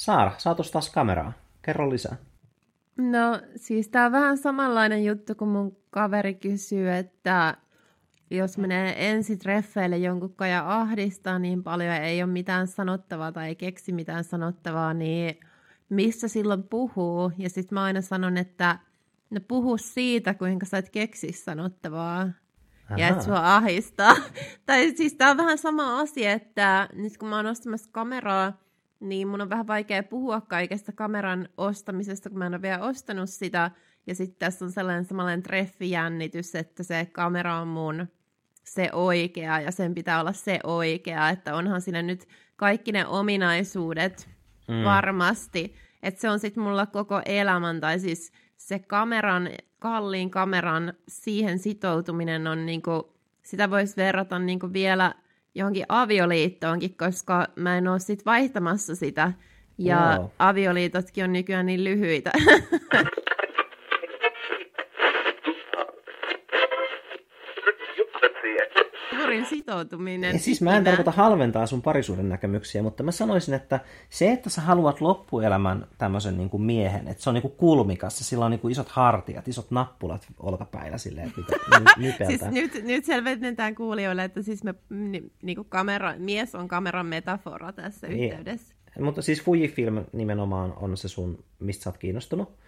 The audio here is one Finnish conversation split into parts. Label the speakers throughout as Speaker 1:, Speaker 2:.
Speaker 1: Saara, saatus taas kameraa. Kerro lisää.
Speaker 2: No siis tämä on vähän samanlainen juttu, kun mun kaveri kysyy, että jos menee ensi treffeille jonkun ja ahdistaa niin paljon ei ole mitään sanottavaa tai ei keksi mitään sanottavaa, niin missä silloin puhuu? Ja sitten mä aina sanon, että no puhu siitä, kuinka sä et keksi sanottavaa. Aha. Ja että sua ahistaa. tai siis tää on vähän sama asia, että nyt kun mä oon ostamassa kameraa, niin mun on vähän vaikea puhua kaikesta kameran ostamisesta, kun mä en ole vielä ostanut sitä. Ja sitten tässä on sellainen samanlainen treffijännitys, että se kamera on mun se oikea ja sen pitää olla se oikea, että onhan siinä nyt kaikki ne ominaisuudet mm. varmasti. Että se on sitten mulla koko elämän, tai siis se kameran, kalliin kameran, siihen sitoutuminen on niinku, sitä voisi verrata niinku vielä johonkin avioliittoonkin, koska mä en ole sit vaihtamassa sitä. Ja wow. avioliitotkin on nykyään niin lyhyitä. sitoutuminen.
Speaker 1: Ja siis mä en tarkoita halventaa sun parisuuden näkemyksiä, mutta mä sanoisin, että se, että sä haluat loppuelämän tämmöisen niin kuin miehen, että se on niin kuin kulmikas, ja sillä on niin kuin isot hartiat, isot nappulat olkapäillä silleen, että mitä
Speaker 2: siis nyt, nyt selvennetään kuulijoille, että siis me, niin kuin kamera, mies on kameran metafora tässä niin. yhteydessä.
Speaker 1: Mutta siis Fujifilm nimenomaan on se sun, mistä sä oot kiinnostunut.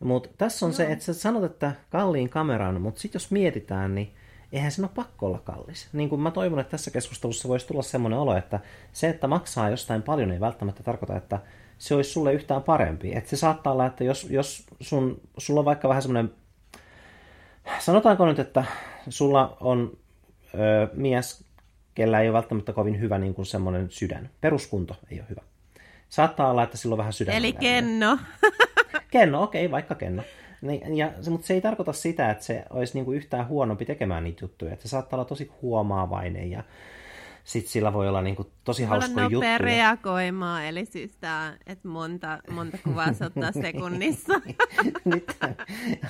Speaker 1: Mutta tässä on no. se, että sä sanot, että kalliin kameran, mutta sitten jos mietitään, niin eihän sen ole pakko olla kallis. Niin kuin mä toivon, että tässä keskustelussa voisi tulla semmoinen olo, että se, että maksaa jostain paljon, ei välttämättä tarkoita, että se olisi sulle yhtään parempi. Että se saattaa olla, että jos, jos sun, sulla on vaikka vähän semmoinen, sanotaanko nyt, että sulla on ö, mies, kellä ei ole välttämättä kovin hyvä niin kuin semmoinen sydän. Peruskunto ei ole hyvä. Saattaa olla, että sillä on vähän sydän.
Speaker 2: Eli kenno.
Speaker 1: kenno, okei, okay, vaikka kenno. Niin, ja, mutta se ei tarkoita sitä, että se olisi niinku yhtään huonompi tekemään niitä juttuja. Että se saattaa olla tosi huomaavainen ja sitten sillä voi olla niinku tosi hauskoja juttuja.
Speaker 2: nopea reagoimaan, eli siis tämä, että monta, monta kuvaa se ottaa sekunnissa.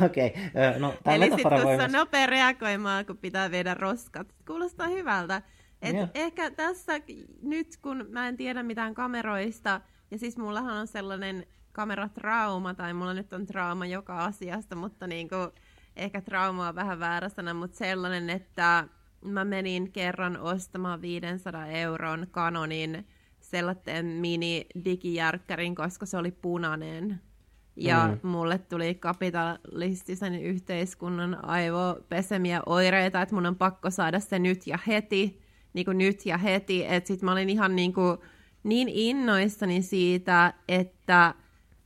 Speaker 1: okei. Okay. No,
Speaker 2: eli sitten kun se on nopea reagoimaan, kun pitää viedä roskat. Kuulostaa hyvältä. Et yeah. Ehkä tässä nyt, kun mä en tiedä mitään kameroista, ja siis mullahan on sellainen kameratrauma, tai mulla nyt on trauma joka asiasta, mutta niin kuin, ehkä trauma on vähän väärä sana, mutta sellainen, että mä menin kerran ostamaan 500 euron kanonin sellaisen mini-digijärkkärin, koska se oli punainen. Ja mm. mulle tuli kapitalistisen yhteiskunnan aivopesemiä oireita, että mun on pakko saada se nyt ja heti, niin kuin nyt ja heti. Että sit mä olin ihan niin, kuin, niin innoissani siitä, että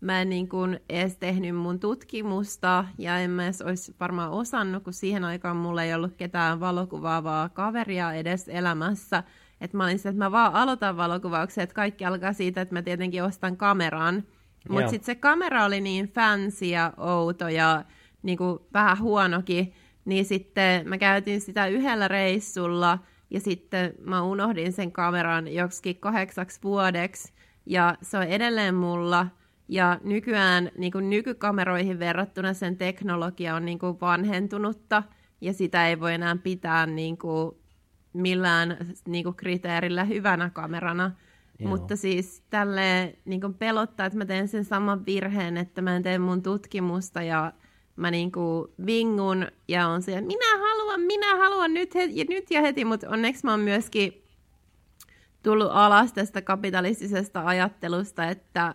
Speaker 2: mä en niin kuin edes tehnyt mun tutkimusta ja en mä edes olisi varmaan osannut, kun siihen aikaan mulla ei ollut ketään valokuvaavaa kaveria edes elämässä. Että mä olin se, että mä vaan aloitan valokuvauksen, että kaikki alkaa siitä, että mä tietenkin ostan kameran. Mutta sitten se kamera oli niin fancy ja outo ja niin kuin vähän huonokin, niin sitten mä käytin sitä yhdellä reissulla ja sitten mä unohdin sen kameran joksikin kahdeksaksi vuodeksi ja se on edelleen mulla – ja nykyään niin kuin nykykameroihin verrattuna sen teknologia on niin kuin vanhentunutta ja sitä ei voi enää pitää niin kuin millään niin kuin kriteerillä hyvänä kamerana. Joo. Mutta siis tälle niin kuin pelottaa, että mä teen sen saman virheen, että mä en tee mun tutkimusta ja mä niin kuin vingun ja on se, minä haluan, minä haluan nyt, he- ja nyt ja heti, mutta onneksi mä oon myöskin tullut alas tästä kapitalistisesta ajattelusta, että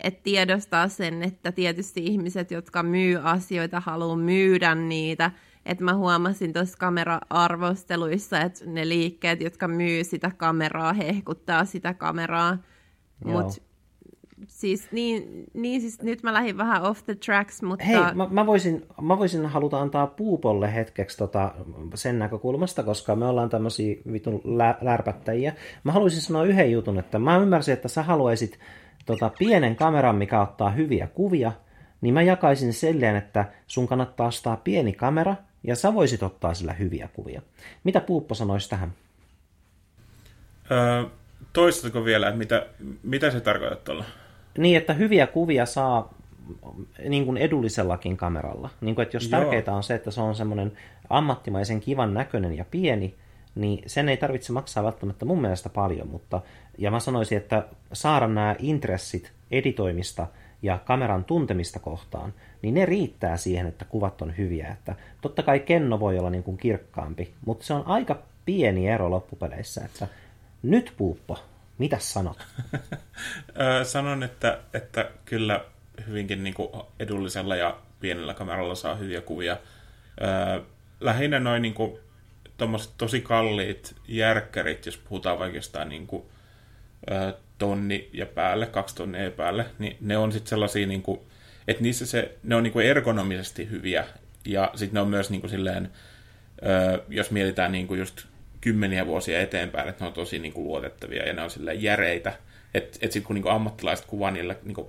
Speaker 2: että tiedostaa sen, että tietysti ihmiset, jotka myy asioita, haluaa myydä niitä. Että mä huomasin tuossa kamera-arvosteluissa, että ne liikkeet, jotka myy sitä kameraa, hehkuttaa sitä kameraa. Mutta siis niin, niin siis nyt mä lähdin vähän off the tracks, mutta...
Speaker 1: Hei, mä, mä, voisin, mä voisin haluta antaa Puupolle hetkeksi tota, sen näkökulmasta, koska me ollaan tämmöisiä vitun lä- lärpättäjiä. Mä haluaisin sanoa yhden jutun, että mä ymmärsin, että sä haluaisit tota, pienen kameran, mikä ottaa hyviä kuvia, niin mä jakaisin silleen, että sun kannattaa ostaa pieni kamera, ja sä voisit ottaa sillä hyviä kuvia. Mitä Puuppo sanoisi tähän?
Speaker 3: Öö, toistatko vielä, että mitä, mitä se tarkoittaa tuolla?
Speaker 1: Niin, että hyviä kuvia saa niin kuin edullisellakin kameralla. Niin kuin, että jos Joo. tärkeintä on se, että se on semmoinen ammattimaisen kivan näköinen ja pieni, niin sen ei tarvitse maksaa välttämättä mun mielestä paljon, mutta ja mä sanoisin, että saada nämä intressit editoimista ja kameran tuntemista kohtaan, niin ne riittää siihen, että kuvat on hyviä. Että totta kai kenno voi olla niin kuin kirkkaampi, mutta se on aika pieni ero loppupeleissä, että nyt Puuppo, mitä sanot?
Speaker 3: Sanon, että, että kyllä hyvinkin niin kuin edullisella ja pienellä kameralla saa hyviä kuvia. Lähinnä noin niin kuin, tosi kalliit järkkärit, jos puhutaan oikeastaan niin kuin, tonni ja päälle, kaksi tonnia päälle, niin ne on sitten sellaisia, niin kuin, että niissä se, ne on niin kuin ergonomisesti hyviä, ja sitten ne on myös niin kuin silleen, jos mietitään niin kuin just kymmeniä vuosia eteenpäin, että ne on tosi niin kuin luotettavia ja ne on silleen järeitä, että et sitten kun niin kuin ammattilaiset kuvaa niillä niin kuin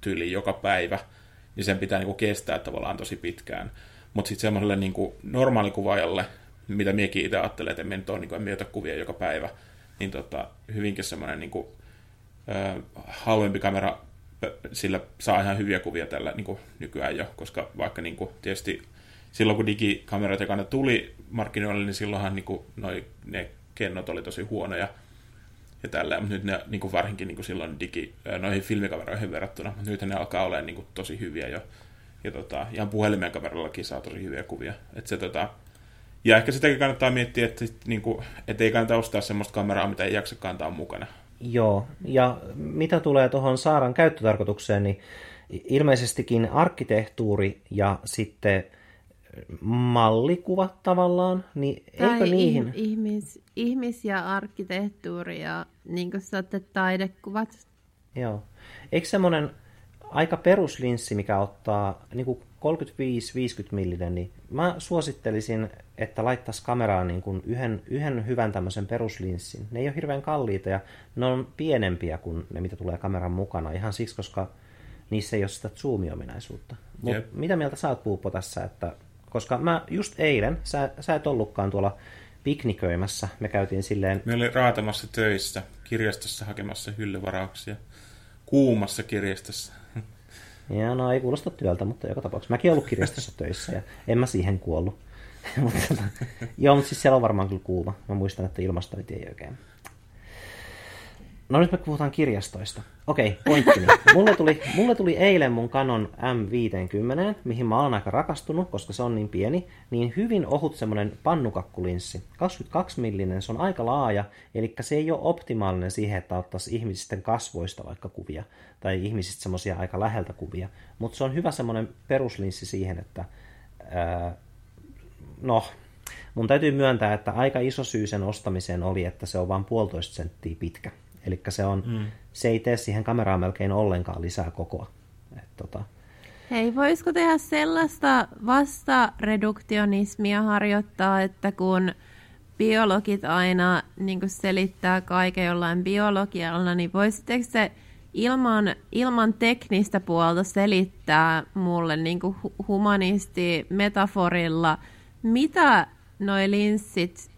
Speaker 3: tyyliin joka päivä, niin sen pitää niin kuin kestää tavallaan tosi pitkään. Mutta sitten semmoiselle niin normaalikuvaajalle, mitä miekin itse ajattelen, että en ole, niin en ota kuvia joka päivä, niin tota, hyvinkin semmoinen niin kuin, ö, halvempi kamera, sillä saa ihan hyviä kuvia tällä niin kuin nykyään jo, koska vaikka niin kuin, tietysti silloin kun digikamerat ekana tuli markkinoille, niin silloinhan niin kuin, noi, ne kennot oli tosi huonoja ja tällä, mutta nyt ne niin kuin varsinkin niin kuin silloin digi, noihin filmikameroihin verrattuna, mutta nyt ne alkaa olemaan niin kuin, tosi hyviä jo. Ja tota, ihan puhelimen kamerallakin saa tosi hyviä kuvia. Et se, tota, ja ehkä sitäkin kannattaa miettiä, että, niin kuin, että ei kannata ostaa semmoista kameraa, mitä ei jaksa kantaa mukana.
Speaker 1: Joo, ja mitä tulee tuohon Saaran käyttötarkoitukseen, niin ilmeisestikin arkkitehtuuri ja sitten mallikuvat tavallaan, niin
Speaker 2: tai
Speaker 1: eikö niihin...
Speaker 2: Ihmis, ihmis- ja arkkitehtuuri ja niin kuin saatte taidekuvat.
Speaker 1: Joo. Eikö semmoinen aika peruslinssi, mikä ottaa niin kuin 35-50 millinen, niin mä suosittelisin, että laittaisi kameraan niin kuin yhden, yhden hyvän tämmöisen peruslinssin. Ne ei ole hirveän kalliita ja ne on pienempiä kuin ne, mitä tulee kameran mukana. Ihan siksi, koska niissä ei ole sitä zoomiominaisuutta. Mut yep. mitä mieltä sä oot Puuppo tässä, että koska mä just eilen, sä, sä et ollutkaan tuolla pikniköimässä, me käytiin silleen...
Speaker 3: Me oli raatamassa töissä, kirjastossa hakemassa hyllyvarauksia. Kuumassa kirjastossa.
Speaker 1: Ja no ei kuulosta työltä, mutta joka tapauksessa. Mäkin ollut kirjastossa töissä ja en mä siihen kuollut. mutta, tota, joo, mutta siis siellä on varmaan kyllä kuuma. Mä muistan, että ilmastointi ei oikein No nyt me puhutaan kirjastoista. Okei, pointtini. Mulle tuli, mulle tuli eilen mun Canon M50, mihin mä oon aika rakastunut, koska se on niin pieni, niin hyvin ohut semmonen pannukakkulinssi. 22 millinen, se on aika laaja, eli se ei ole optimaalinen siihen, että ottaisi ihmisisten kasvoista vaikka kuvia, tai ihmisistä semmoisia aika läheltä kuvia. Mutta se on hyvä semmoinen peruslinssi siihen, että ää, no, mun täytyy myöntää, että aika iso syy sen ostamiseen oli, että se on vain puolitoista senttiä pitkä. Eli se, on, mm. se ei tee siihen kameraan melkein ollenkaan lisää kokoa. Et, tota...
Speaker 2: Hei, voisiko tehdä sellaista vastareduktionismia harjoittaa, että kun biologit aina niin selittää kaiken jollain biologialla, niin voisitteko se ilman, ilman teknistä puolta selittää mulle niin humanisti metaforilla, mitä noi linssit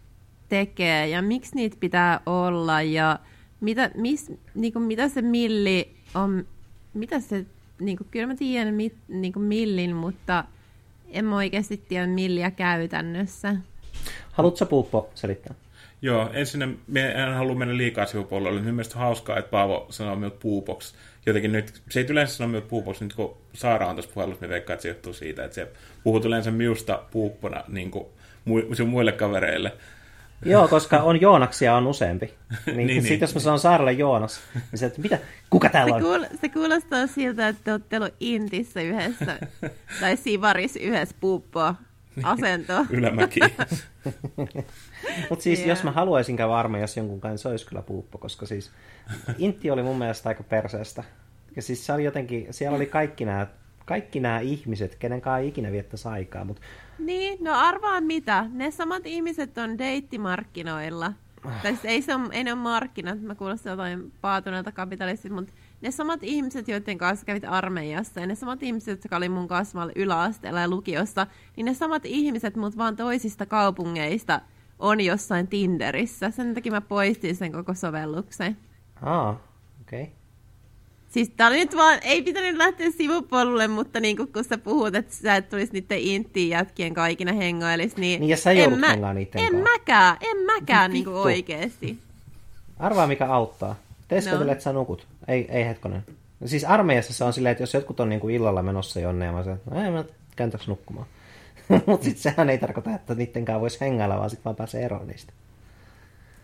Speaker 2: tekee ja miksi niitä pitää olla ja mitä, mis, niin kuin, mitä se milli on, mitä se, niin kuin, kyllä mä tiedän mit, niin kuin millin, mutta en mä oikeasti tiedä milliä käytännössä.
Speaker 1: Haluatko Puuppo selittää?
Speaker 3: Joo, ensin en halua mennä liikaa sivupuolelle. Niin mielestäni hauskaa, että Paavo sanoo minut puupoks. Jotenkin nyt, se ei yleensä sano minut puupoks, nyt kun Saara on tässä puhelussa, niin veikkaan, että se johtuu siitä, että se puhuu yleensä miusta puuppona niin kuin muille kavereille.
Speaker 1: Joo, koska on Joonaksia on useampi. Niin, niin, Sitten niin. jos mä sanon Saaralle Joonas, niin se, että mitä, kuka täällä
Speaker 2: se on? Kuul- se kuulostaa siltä, että te olette ollut Intissä yhdessä, tai Sivaris yhdessä puuppoa asentoa.
Speaker 3: Ylämäki.
Speaker 1: Mutta siis yeah. jos mä haluaisin käydä armeijassa jonkun kanssa, se olisi kyllä puuppo, koska siis Intti oli mun mielestä aika perseestä. Ja siis se oli jotenkin, siellä oli kaikki nämä kaikki nämä ihmiset, kenen kanssa ei ikinä viettäisi aikaa. Mutta...
Speaker 2: Niin, no arvaan mitä. Ne samat ihmiset on deittimarkkinoilla. Tai siis ei, se ole, ei ne ole markkinat, mä kuulostan jotain paatuneelta kapitalistit, mutta ne samat ihmiset, joiden kanssa kävit armeijassa, ja ne samat ihmiset, jotka oli mun kasvalla yläasteella ja lukiossa, niin ne samat ihmiset, mutta vaan toisista kaupungeista, on jossain Tinderissä. Sen takia mä poistin sen koko sovelluksen.
Speaker 1: Ah, okei. Okay.
Speaker 2: Siis tää oli nyt vaan, ei pitänyt lähteä sivupolulle, mutta niin kun sä puhut, että sä et tulisi niiden intiin jätkien kaikina hengoilis, niin...
Speaker 1: Niin ja sä joudut mä,
Speaker 2: En mäkään, en mäkään niin kuin oikeesti.
Speaker 1: Arvaa mikä auttaa. Teeskentele, no. että sä nukut. Ei, ei hetkonen. Siis armeijassa se on silleen, että jos jotkut on niinku illalla menossa jonne ja mä sanon, että no ei mä käyn nukkumaan. Mutta sitten sehän ei tarkoita, että niittenkään voisi hengailla, vaan sitten vaan pääsee eroon niistä.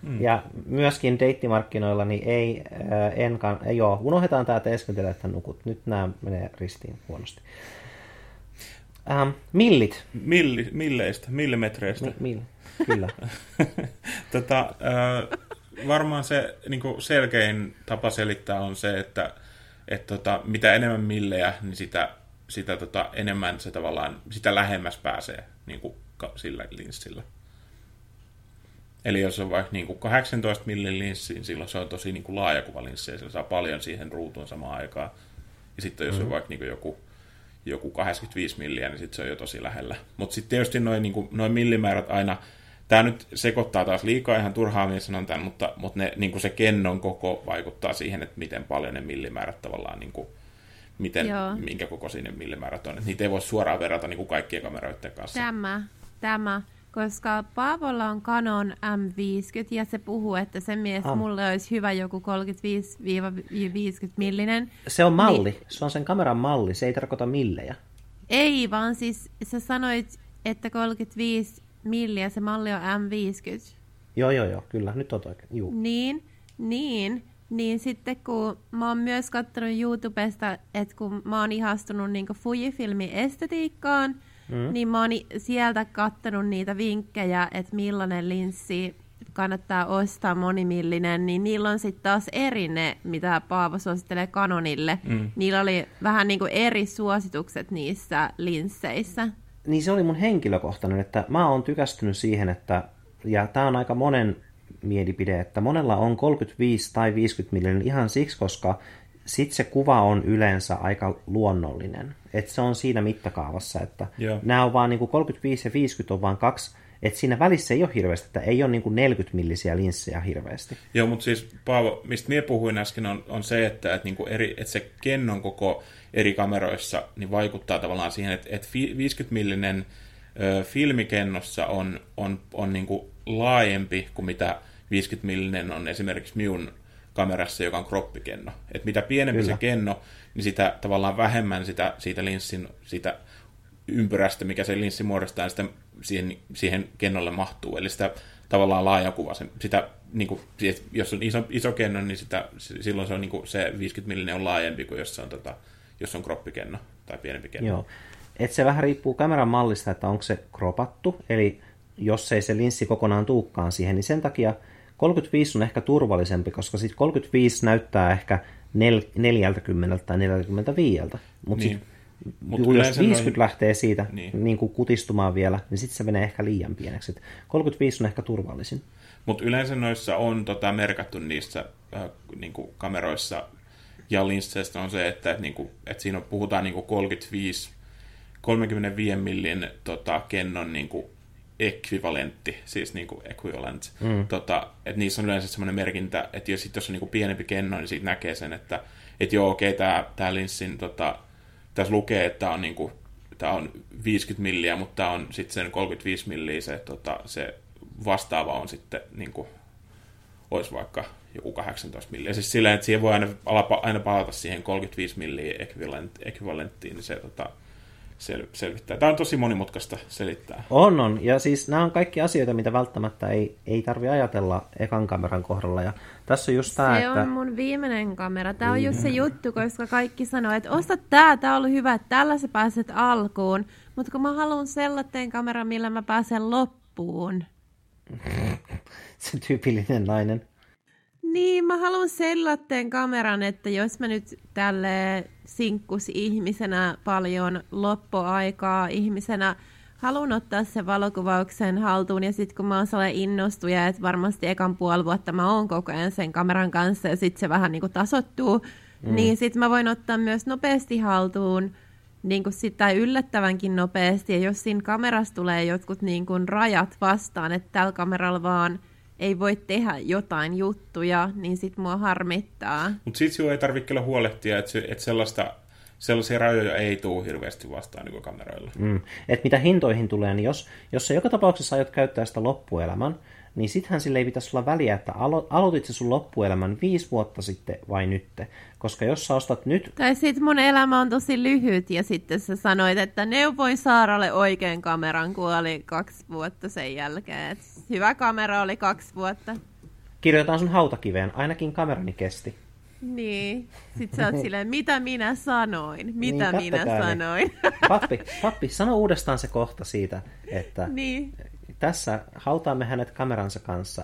Speaker 1: Mm. Ja myöskin deittimarkkinoilla, niin ei, äh, en, ei joo, unohdetaan tämä teeskentele, että nukut. Nyt nämä menee ristiin huonosti. Ähm, millit.
Speaker 3: Milli, milleistä, millimetreistä.
Speaker 1: Mi, mill, kyllä.
Speaker 3: tota, äh, varmaan se niin selkein tapa selittää on se, että et, tota, mitä enemmän millejä, niin sitä, sitä tota, enemmän se tavallaan, sitä lähemmäs pääsee niin kuin, sillä linssillä. Eli jos on vaikka niin kuin 18 millin linssi, niin silloin se on tosi niin kuin laajakuvalinssi ja sillä saa paljon siihen ruutuun samaan aikaan. Ja sitten jos mm-hmm. on mhm. vaikka niin kuin joku, joku 85 milliä, niin sitten se on jo tosi lähellä. Mutta sitten tietysti noin niin noi millimäärät aina, tämä nyt sekoittaa taas liikaa, ihan turhaan minä sanon tämän, mutta, mutta ne, niin kuin se kennon koko vaikuttaa siihen, että miten paljon ne millimäärät tavallaan, niin kuin, miten, minkä koko sinne millimäärät on. Että niitä ei voi suoraan verrata niin kuin kaikkien kameroiden kanssa.
Speaker 2: Tämä, tämä koska Paavolla on Canon M50 ja se puhuu, että se mies ah. mulle olisi hyvä joku 35-50 millinen.
Speaker 1: Se on malli, niin, se on sen kameran malli, se ei tarkoita millejä.
Speaker 2: Ei, vaan siis sä sanoit, että 35 milliä, se malli on M50.
Speaker 1: Joo, joo, joo, kyllä, nyt on oikein. Juu.
Speaker 2: Niin, niin, niin sitten kun mä oon myös katsonut YouTubesta, että kun mä oon ihastunut niin Fujifilmin estetiikkaan, mm. niin mä oon sieltä kattanut niitä vinkkejä, että millainen linssi kannattaa ostaa monimillinen, niin niillä on sitten taas eri ne, mitä Paavo suosittelee Canonille. Mm. Niillä oli vähän niin kuin eri suositukset niissä linsseissä.
Speaker 1: Niin se oli mun henkilökohtainen, että mä oon tykästynyt siihen, että, ja tämä on aika monen mielipide, että monella on 35 tai 50 millinen ihan siksi, koska sitten se kuva on yleensä aika luonnollinen. Että se on siinä mittakaavassa, että Joo. nämä on vaan niin kuin 35 ja 50 on vaan kaksi, että siinä välissä ei ole hirveästi, että ei ole niin kuin 40 millisiä linssejä hirveästi.
Speaker 3: Joo, mutta siis Paavo, mistä minä puhuin äsken, on, on se, että, että, niin kuin eri, että se kennon koko eri kameroissa niin vaikuttaa tavallaan siihen, että, että 50 millinen ö, filmikennossa on, on, on niin kuin laajempi kuin mitä 50 millinen on esimerkiksi minun kamerassa, joka on kroppikenno. Et mitä pienempi Kyllä. se kenno, niin sitä tavallaan vähemmän sitä, siitä linssin, sitä ympyrästä, mikä se linssi muodostaa, niin sitä siihen, siihen kennolle mahtuu. Eli sitä tavallaan laajakuva, se, sitä, niin kuin, jos on iso, iso kenno, niin sitä, silloin se, on, niin kuin, se 50 mm on laajempi kuin jos, se on, tota, jos on kroppikenno tai pienempi kenno.
Speaker 1: Joo. Et se vähän riippuu kameran mallista, että onko se kropattu, eli jos ei se linssi kokonaan tuukkaan siihen, niin sen takia 35 on ehkä turvallisempi, koska sitten 35 näyttää ehkä 40 tai 45. Mutta niin. Mut jos 50 noin... lähtee siitä niin. Niin kuin kutistumaan vielä, niin sitten se menee ehkä liian pieneksi. Et 35 on ehkä turvallisin.
Speaker 3: Mutta yleensä noissa on tota, merkattu niissä äh, niin kuin kameroissa ja linsseistä on se, että et, niin kuin, et siinä puhutaan niin kuin 35 35 millin tota, kennon niin kuin ekvivalentti, siis niin kuin equivalent. Mm. Tota, että niissä on yleensä semmoinen merkintä, että jos, jos on niin kuin pienempi kenno, niin siitä näkee sen, että et joo, okei, okay, tämä, linssin, tota, tässä lukee, että tämä on, niin kuin, tämä on 50 milliä, mutta tämä on sitten sen 35 milliä, se, tota, se vastaava on sitten niin kuin, olisi vaikka joku 18 milliä. Siis silleen, että siihen voi aina, aina palata siihen 35 milliä ekvivalenttiin, niin se tota, sel- selvittää. Tämä on tosi monimutkaista selittää.
Speaker 1: On, on. Ja siis nämä on kaikki asioita, mitä välttämättä ei, ei tarvi ajatella ekan kameran kohdalla. Ja tässä on just tämä,
Speaker 2: Se että... on mun viimeinen kamera. Tämä on just se juttu, koska kaikki sanoo, että osta tämä, tämä on ollut hyvä, että tällä sä pääset alkuun. Mutta kun mä haluan sellaisen kameran, millä mä pääsen loppuun.
Speaker 1: se tyypillinen nainen.
Speaker 2: Niin, mä haluan sellaisen kameran, että jos mä nyt tälle sinkkus ihmisenä paljon loppuaikaa ihmisenä haluan ottaa sen valokuvauksen haltuun ja sitten kun mä oon sellainen innostuja, että varmasti ekan puoli vuotta mä oon koko ajan sen kameran kanssa ja sitten se vähän niin kuin tasottuu, mm. niin sitten mä voin ottaa myös nopeasti haltuun niin kuin sit, tai yllättävänkin nopeasti ja jos siinä kamerassa tulee jotkut niin kuin rajat vastaan, että tällä kameralla vaan ei voi tehdä jotain juttuja, niin sit mua harmittaa.
Speaker 3: Mutta sit sinua ei tarvitse kyllä huolehtia, että, että sellaista, sellaisia rajoja ei tule hirveästi vastaan niin kameroilla.
Speaker 1: Mm. Et mitä hintoihin tulee, niin jos, jos sä joka tapauksessa aiot käyttää sitä loppuelämän, niin sittenhän sille ei pitäisi olla väliä, että alo- aloitit se sun loppuelämän viisi vuotta sitten vai nytte. Koska jos sä ostat nyt...
Speaker 2: Tai sitten mun elämä on tosi lyhyt ja sitten sä sanoit, että neuvoin Saaralle oikein kameran, kun oli kaksi vuotta sen jälkeen. Et hyvä kamera oli kaksi vuotta.
Speaker 1: Kirjoitetaan sun hautakiveen, ainakin kamerani kesti.
Speaker 2: Niin. Sitten sä oot silleen, mitä minä sanoin? Mitä niin, minä sanoin?
Speaker 1: Pappi, pappi, sano uudestaan se kohta siitä, että
Speaker 2: niin.
Speaker 1: Tässä hautaamme hänet kameransa kanssa.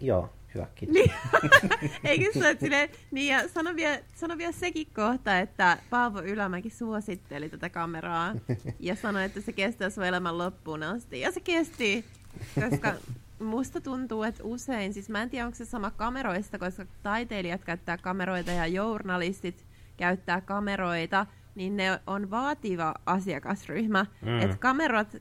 Speaker 1: Joo, hyvä, kiitos.
Speaker 2: Niin. Eikö se ole silleen, niin ja sano vielä, sano vielä sekin kohta, että Paavo Ylämäki suositteli tätä kameraa ja sanoi, että se kestää sun elämän loppuun asti. Ja se kesti, koska musta tuntuu, että usein, siis mä en tiedä onko se sama kameroista, koska taiteilijat käyttää kameroita ja journalistit käyttää kameroita, niin ne on vaativa asiakasryhmä. Mm. Että kamerat,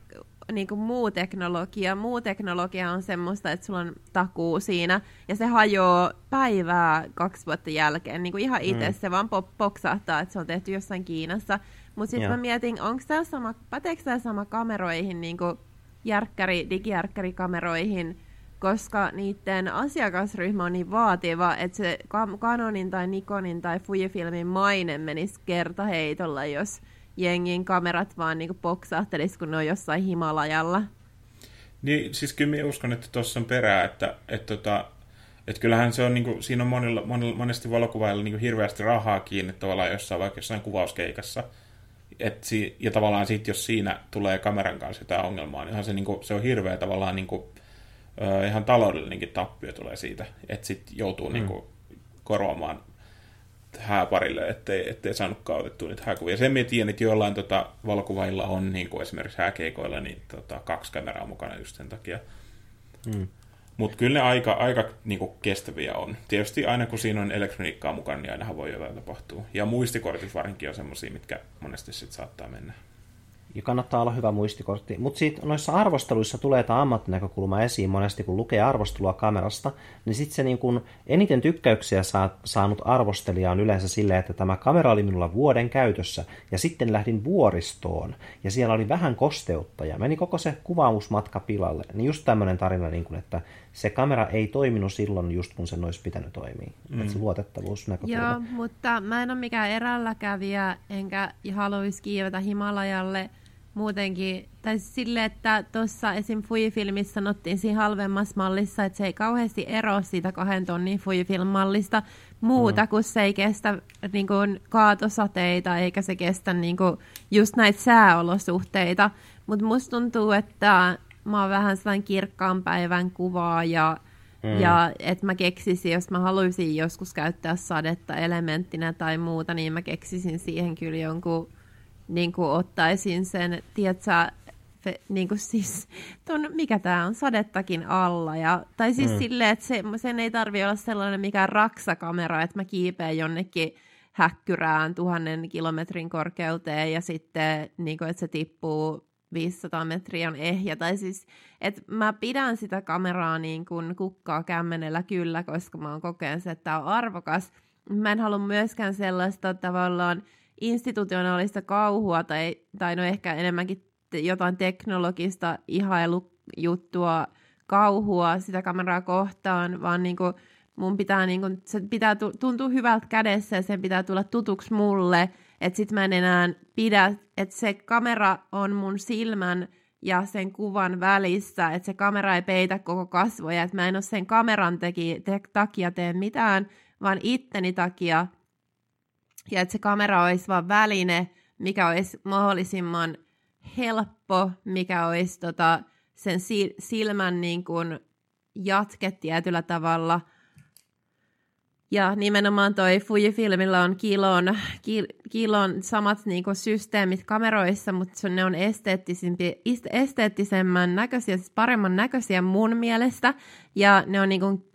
Speaker 2: niin kuin muu teknologia, muu teknologia on semmoista, että sulla on takuu siinä, ja se hajoaa päivää kaksi vuotta jälkeen. Niin kuin ihan itse mm. se vaan pop- poksahtaa, että se on tehty jossain Kiinassa. Mutta sitten mä mietin, onko tämä sama, päteekö tämä sama kameroihin, niin kuin järkkäri, digijärkkärikameroihin, koska niiden asiakasryhmä on niin vaativa, että se Canonin tai Nikonin tai Fujifilmin maine menisi kertaheitolla, jos jengin kamerat vaan niin poksahtelisi, kun ne on jossain Himalajalla.
Speaker 3: Niin, siis kyllä minä uskon, että tuossa on perää, että, että, että, että kyllähän se on, niin kuin, siinä on monilla, monilla, monesti valokuvailla niin hirveästi rahaa kiinni tavallaan jossain vaikka jossain kuvauskeikassa. Et si, ja tavallaan sitten, jos siinä tulee kameran kanssa jotain ongelmaa, niin se, niin kuin, se on hirveä tavallaan niin kuin, ö, ihan taloudellinenkin tappio tulee siitä, että sitten joutuu mm. niin kuin, korvaamaan hääparille, ettei, ettei saanut kautettua niitä hääkuvia. Sen mä tiedän, että joillain tota, valokuvailla on niin kuin esimerkiksi hääkeikoilla niin, tota, kaksi kameraa mukana just sen takia. Mm. Mutta kyllä ne aika, aika niin kuin kestäviä on. Tietysti aina kun siinä on elektroniikkaa mukana, niin ainahan voi jotain tapahtua. Ja muistikortit varsinkin on semmoisia, mitkä monesti sitten saattaa mennä
Speaker 1: ja kannattaa olla hyvä muistikortti. Mutta sitten noissa arvosteluissa tulee tämä ammattinäkökulma esiin monesti, kun lukee arvostelua kamerasta, niin sitten se niin kun eniten tykkäyksiä saa, saanut arvostelija on yleensä silleen, että tämä kamera oli minulla vuoden käytössä, ja sitten lähdin vuoristoon, ja siellä oli vähän kosteutta, ja meni koko se kuvaamusmatka pilalle. Niin just tämmöinen tarina, niin kun, että se kamera ei toiminut silloin just kun sen olisi pitänyt toimia. Mm. Että se luotettavuus näkökulma.
Speaker 2: Joo, mutta mä en ole mikään erälläkävijä, enkä haluaisi kiivetä Himalajalle – muutenkin, tai sille, että tuossa esim. Fujifilmissä sanottiin siinä halvemmassa mallissa, että se ei kauheasti ero siitä kahden tonnin Fujifilm-mallista muuta, mm. kun se ei kestä niin kuin, kaatosateita, eikä se kestä niin kuin, just näitä sääolosuhteita. Mutta musta tuntuu, että mä oon vähän sellainen kirkkaan päivän kuvaa ja Mm. Ja että mä keksisin, jos mä haluaisin joskus käyttää sadetta elementtinä tai muuta, niin mä keksisin siihen kyllä jonkun niin kuin ottaisin sen, tiedätkö, fe, niin kuin siis, ton, mikä tämä on, sadettakin alla. Ja, tai siis mm. silleen, että se, sen ei tarvi olla sellainen mikään raksakamera, että mä kiipeen jonnekin häkkyrään tuhannen kilometrin korkeuteen ja sitten niin kuin, että se tippuu 500 metriä on ehjä. Tai siis, että mä pidän sitä kameraa niin kuin kukkaa kämmenellä kyllä, koska mä oon kokenut, että tämä on arvokas. Mä en halua myöskään sellaista tavallaan institutionaalista kauhua tai, tai no ehkä enemmänkin jotain teknologista ihailujuttua, kauhua sitä kameraa kohtaan, vaan niin kuin mun pitää, niin kuin, se pitää tuntua hyvältä kädessä ja sen pitää tulla tutuksi mulle, että sit mä en enää pidä, että se kamera on mun silmän ja sen kuvan välissä, että se kamera ei peitä koko kasvoja, että mä en ole sen kameran teki, te, takia tee mitään, vaan itteni takia ja että se kamera olisi vain väline, mikä olisi mahdollisimman helppo, mikä olisi tota, sen silmän niin kuin jatke tietyllä tavalla. Ja nimenomaan toi Fujifilmillä on kilon, kilon samat niin kuin systeemit kameroissa, mutta ne on esteettisemmän näköisiä, siis paremman näköisiä mun mielestä. Ja ne on niin kuin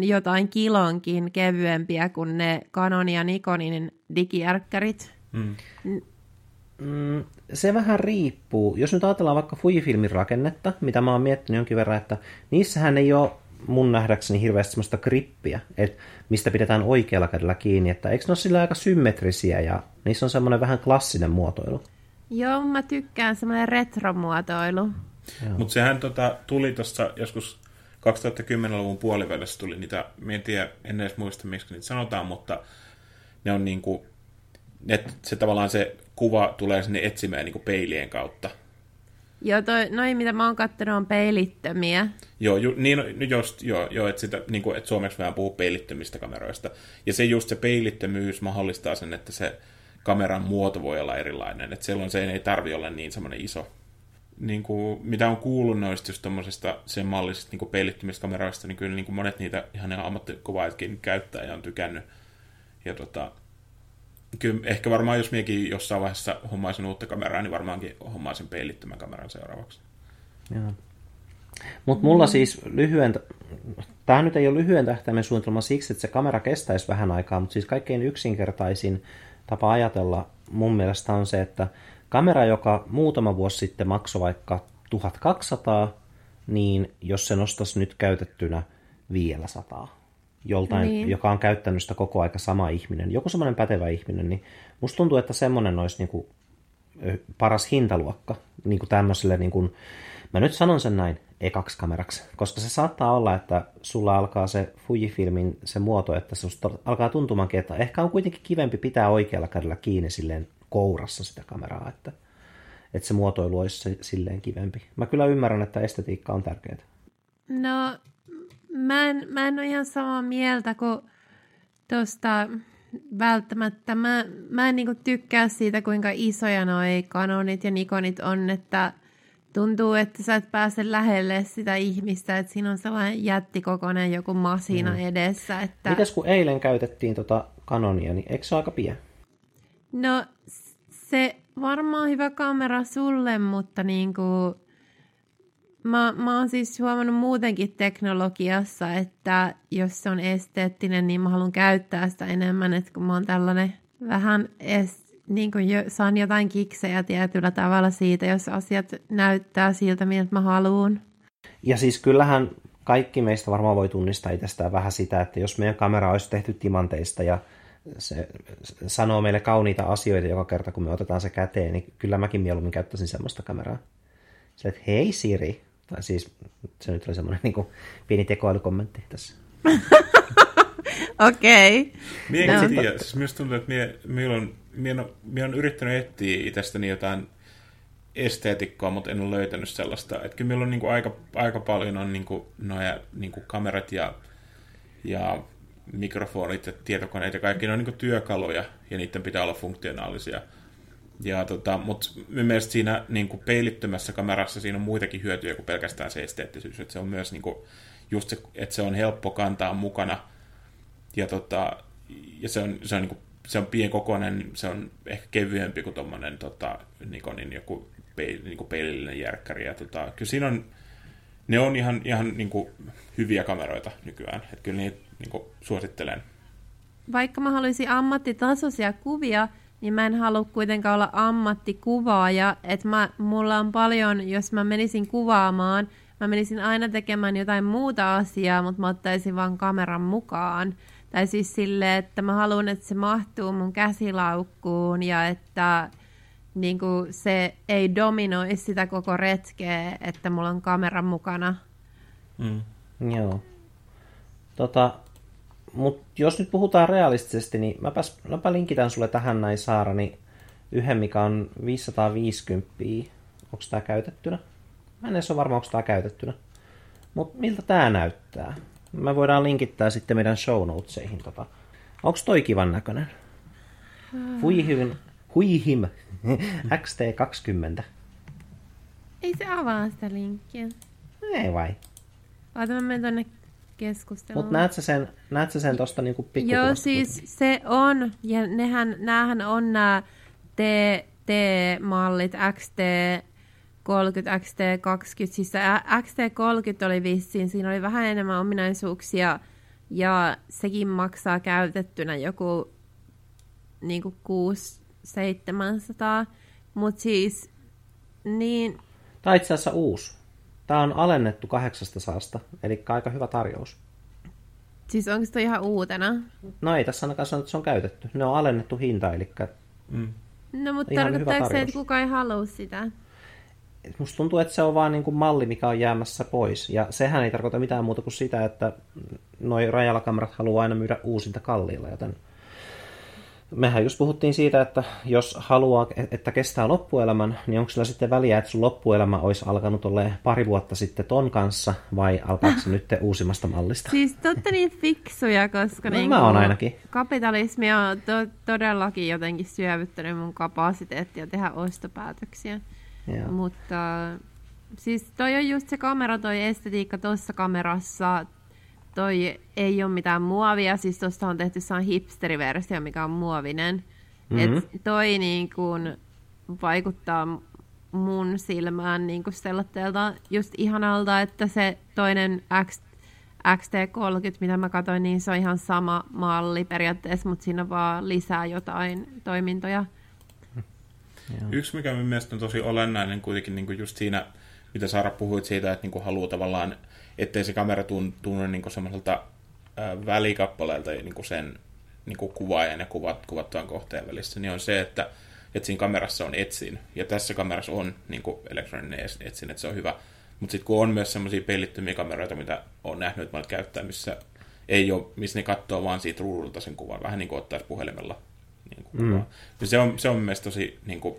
Speaker 2: jotain kilonkin kevyempiä kuin ne Canon ja Nikonin digijärkkärit. Mm.
Speaker 1: Mm, se vähän riippuu. Jos nyt ajatellaan vaikka Fujifilmin rakennetta, mitä mä oon miettinyt jonkin verran, että niissähän ei ole mun nähdäkseni hirveästi semmoista grippiä, että mistä pidetään oikealla kädellä kiinni, että eikö ne ole sillä aika symmetrisiä ja niissä on semmoinen vähän klassinen muotoilu.
Speaker 2: Joo, mä tykkään semmoinen retromuotoilu.
Speaker 3: Mutta sehän tota, tuli tuossa joskus 2010-luvun puolivälissä tuli niitä, en tiedä, en edes muista miksi niitä sanotaan, mutta ne on niinku, että se tavallaan se kuva tulee sinne etsimään niinku peilien kautta.
Speaker 2: Joo, toi, noin mitä mä oon katsonut on peilittömiä.
Speaker 3: Joo, ju, niin, no, just, joo, joo että, sitä, niin kuin, että suomeksi vähän puhuu peilittömistä kameroista. Ja se just se peilittömyys mahdollistaa sen, että se kameran muoto voi olla erilainen. Että silloin se ei tarvi olla niin semmoinen iso. Niin kuin, mitä on kuullut noista just tommosesta sen mallisista niin peilittymistä kameroista, niin kyllä niin kuin monet niitä ihan ammattikuvaajatkin käyttää ja on tykännyt. Ja tota, kyllä ehkä varmaan jos miekin jossain vaiheessa hommaisin uutta kameraa, niin varmaankin hommaisin peilittömän kameran seuraavaksi.
Speaker 1: Mutta mulla siis lyhyen, tämä nyt ei ole lyhyen tähtäimen suunnitelma siksi, että se kamera kestäisi vähän aikaa, mutta siis kaikkein yksinkertaisin tapa ajatella mun mielestä on se, että kamera, joka muutama vuosi sitten maksoi vaikka 1200, niin jos se nostaisi nyt käytettynä 500 joltain, niin. joka on käyttänyt sitä koko aika sama ihminen, joku semmoinen pätevä ihminen, niin musta tuntuu, että semmoinen olisi niin kuin paras hintaluokka niin kuin tämmöiselle, niin kuin, mä nyt sanon sen näin, ekaksi kameraksi, koska se saattaa olla, että sulla alkaa se Fujifilmin se muoto, että se alkaa tuntumaankin, että ehkä on kuitenkin kivempi pitää oikealla kädellä kiinni silleen kourassa sitä kameraa, että, että se muotoilu olisi silleen kivempi. Mä kyllä ymmärrän, että estetiikka on tärkeää.
Speaker 2: No, mä en, mä en ole ihan samaa mieltä kuin tuosta välttämättä. Mä, mä en niinku tykkää siitä, kuinka isoja noi kanonit ja nikonit on, että tuntuu, että sä et pääse lähelle sitä ihmistä, että siinä on sellainen jättikokoinen joku masina mm. edessä. Että...
Speaker 1: Mitäs kun eilen käytettiin tota kanonia, niin eikö se aika pieni?
Speaker 2: No se varmaan hyvä kamera sulle, mutta niinku Mä, mä oon siis huomannut muutenkin teknologiassa, että jos se on esteettinen, niin mä haluan käyttää sitä enemmän, että kun mä oon tällainen vähän es, niin kuin jo, saan jotain kiksejä tietyllä tavalla siitä, jos asiat näyttää siltä, miltä mä haluan.
Speaker 1: Ja siis kyllähän kaikki meistä varmaan voi tunnistaa itsestään vähän sitä, että jos meidän kamera olisi tehty timanteista ja se sanoo meille kauniita asioita joka kerta, kun me otetaan se käteen, niin kyllä mäkin mieluummin käyttäisin semmoista kameraa. Se, että hei Siri, tai siis se nyt oli semmoinen niin kuin, pieni tekoälykommentti tässä.
Speaker 2: Okei. Okay.
Speaker 3: Mie no. tiedä. Siis myös tuntuu, että mie, mie, on, mie, on, mie on yrittänyt etsiä itsestäni jotain esteetikkoa, mutta en ole löytänyt sellaista. Että kyllä meillä on niin kuin aika, aika paljon on niin kuin, noja, niin kuin kamerat ja, ja mikrofonit ja tietokoneet ja kaikki ne on niin työkaluja ja niiden pitää olla funktionaalisia. Ja tota, mutta mielestäni siinä niin kuin peilittömässä kamerassa siinä on muitakin hyötyjä kuin pelkästään se esteettisyys. Että se on myös niin kuin, just se, että se on helppo kantaa mukana. Ja, tota, ja se on, se on, niin kuin, se on pienkokoinen, se on ehkä kevyempi kuin tuommoinen tota, Nikonin joku peil, niin kuin peilillinen järkkäri. Ja, tota, kyllä siinä on, ne on ihan, ihan niin kuin, hyviä kameroita nykyään. Että kyllä niitä niin kuin, suosittelen.
Speaker 2: Vaikka mä haluaisin ammattitasoisia kuvia, niin mä en halua kuitenkaan olla ammattikuvaaja, että mä, mulla on paljon, jos mä menisin kuvaamaan, mä menisin aina tekemään jotain muuta asiaa, mutta mä ottaisin vaan kameran mukaan. Tai siis sille, että mä haluan, että se mahtuu mun käsilaukkuun ja että niin kuin se ei dominoi sitä koko retkeä, että mulla on kameran mukana.
Speaker 1: Mm. Joo. Tota, mutta jos nyt puhutaan realistisesti, niin mäpäs, mäpä linkitän sulle tähän näin Saara, niin yhden, mikä on 550. Onko tämä käytettynä? Mä en edes ole varma, onko tämä käytettynä. Mutta miltä tämä näyttää? Me voidaan linkittää sitten meidän show notesihin. Tota. Onko toi kivan näköinen? Huihim, Huihim XT20.
Speaker 2: Ei se avaa sitä linkkiä.
Speaker 1: No ei vai.
Speaker 2: Oota, mä menen tonne keskusteluun.
Speaker 1: Mutta näet sä sen, näet sä sen tosta niinku pikku.
Speaker 2: Joo, siis se on, ja nehän, näähän on nämä T-mallit, XT, 30, XT20, siis XT30 oli vissiin, siinä oli vähän enemmän ominaisuuksia, ja sekin maksaa käytettynä joku niin kuin 6 700, mutta siis niin...
Speaker 1: Tämä on itse asiassa uusi. Tämä on alennettu 800, eli aika hyvä tarjous.
Speaker 2: Siis onko se ihan uutena?
Speaker 1: No ei tässä ainakaan sanoa, että se on käytetty. Ne on alennettu hinta, eli...
Speaker 3: Mm.
Speaker 2: No mutta tarkoittaako se, että kukaan ei halua sitä?
Speaker 1: Musta tuntuu, että se on vaan niin kuin malli, mikä on jäämässä pois. Ja sehän ei tarkoita mitään muuta kuin sitä, että noi rajalakamerat haluaa aina myydä uusinta kalliilla, joten mehän just puhuttiin siitä, että jos haluaa, että kestää loppuelämän, niin onko sillä sitten väliä, että sun loppuelämä olisi alkanut olla pari vuotta sitten ton kanssa, vai alkaako se nyt uusimmasta mallista?
Speaker 2: Siis te olette niin fiksuja, koska
Speaker 1: No,
Speaker 2: niinku
Speaker 1: mä oon ainakin.
Speaker 2: kapitalismi on to- todellakin jotenkin syövyttänyt mun kapasiteettia tehdä ostopäätöksiä.
Speaker 1: Joo.
Speaker 2: Mutta siis toi on just se kamera, toi estetiikka tuossa kamerassa. Toi ei ole mitään muovia, siis tuosta on tehty se on hipsteriversio, mikä on muovinen. Mm-hmm. Et toi niin kun vaikuttaa mun silmään niin kuin sellaiselta just ihanalta, että se toinen X, XT30, mitä mä katsoin, niin se on ihan sama malli periaatteessa, mutta siinä on vaan lisää jotain toimintoja.
Speaker 3: Yksi, mikä minun mielestä on tosi olennainen kuitenkin niin kuin just siinä, mitä Saara puhuit siitä, että niin kuin haluaa tavallaan, ettei se kamera tun- tunnu niin semmoiselta välikappaleelta niin kuin sen niin kuin kuvaajan ja kuvat, kuvattuan kohteen välissä, niin on se, että, että siinä kamerassa on etsin, ja tässä kamerassa on niin kuin elektroninen etsin, että se on hyvä. Mutta sitten kun on myös semmoisia peilittömiä kameroita, mitä on nähnyt että käyttää, missä ei ole, missä ne katsoo vaan siitä ruudulta sen kuvan, vähän niin kuin ottaisi puhelimella niin kuin mm. Se on, se on mielestäni tosi niin kuin,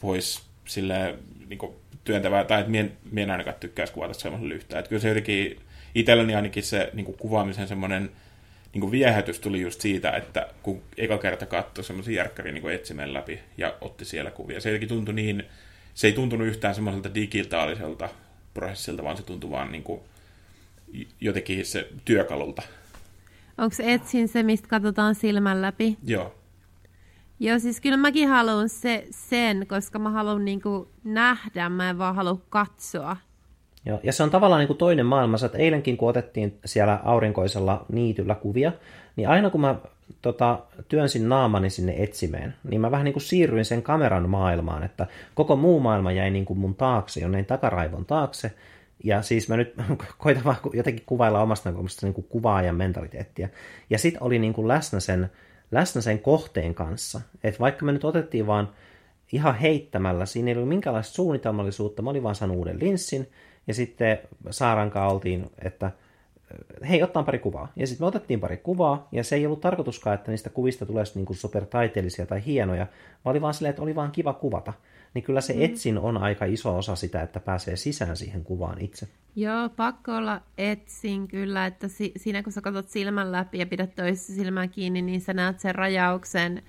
Speaker 3: pois sille niin kuin, työntävää, tai että mien, mien ainakaan tykkäisi kuvata semmoisella yhtään. Että kyllä se jotenkin, itselleni ainakin se niin kuin, kuvaamisen semmoinen niin kuin viehätys tuli just siitä, että kun eka kerta katsoi semmoisen järkkärin niin etsimen läpi ja otti siellä kuvia. Se jotenkin tuntui niin, se ei tuntunut yhtään semmoiselta digitaaliselta prosessilta, vaan se tuntui vaan niin kuin, jotenkin se työkalulta.
Speaker 2: Onko etsin se, mistä katsotaan silmän läpi?
Speaker 3: Joo.
Speaker 2: Joo, siis kyllä mäkin haluan se, sen, koska mä haluan niinku nähdä, mä en vaan halua katsoa.
Speaker 1: Joo, ja se on tavallaan niin kuin toinen maailma, että eilenkin kun otettiin siellä aurinkoisella niityllä kuvia, niin aina kun mä tota, työnsin naamani sinne etsimeen, niin mä vähän niin kuin siirryin sen kameran maailmaan, että koko muu maailma jäi niin kuin mun taakse, jonnein takaraivon taakse, ja siis mä nyt koitan vaan jotenkin kuvailla omasta näkökulmasta niin kuin kuvaajan mentaliteettia. Ja sit oli niin kuin läsnä sen, läsnä sen kohteen kanssa. Että vaikka me nyt otettiin vaan ihan heittämällä, siinä ei ollut minkäänlaista suunnitelmallisuutta, mä olin vaan saanut uuden linssin, ja sitten Saarankaan oltiin, että hei, ottaa pari kuvaa. Ja sitten me otettiin pari kuvaa, ja se ei ollut tarkoituskaan, että niistä kuvista tulisi niin supertaiteellisia tai hienoja, vaan oli vaan silleen, että oli vaan kiva kuvata. Niin kyllä se etsin on aika iso osa sitä, että pääsee sisään siihen kuvaan itse.
Speaker 2: Joo, pakko olla etsin kyllä, että si- siinä kun sä katsot silmän läpi ja pidät toisessa silmää kiinni, niin sä näet sen rajauksen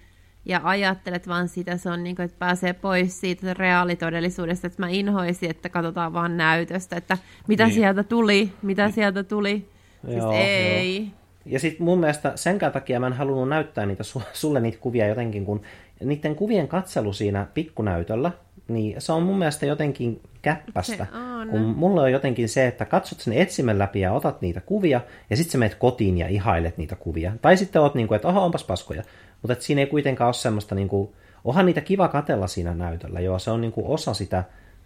Speaker 2: ja ajattelet vaan sitä, se on niin kuin, että pääsee pois siitä reaalitodellisuudesta, että mä inhoisin, että katsotaan vaan näytöstä, että mitä
Speaker 3: Niin.
Speaker 2: niin. sieltä tuli, mitä sieltä tuli. Siis
Speaker 1: Joo,
Speaker 2: ei.
Speaker 1: Ja sitten mun mielestä senkään takia mä en halunnut näyttää niitä su- sulle niitä kuvia jotenkin, kun niiden kuvien katselu siinä pikkunäytöllä, niin se on mun mielestä jotenkin käppästä.
Speaker 2: Se on.
Speaker 1: Kun mulla on jotenkin se, että katsot sen etsimen läpi ja otat niitä kuvia, ja sitten sä menet kotiin ja ihailet niitä kuvia. Tai sitten oot niin kuin, että oho, onpas paskoja. Mutta et siinä ei kuitenkaan ole semmoista, niin kuin, onhan niitä kiva katella siinä näytöllä, joo, se on niin kuin osa sitä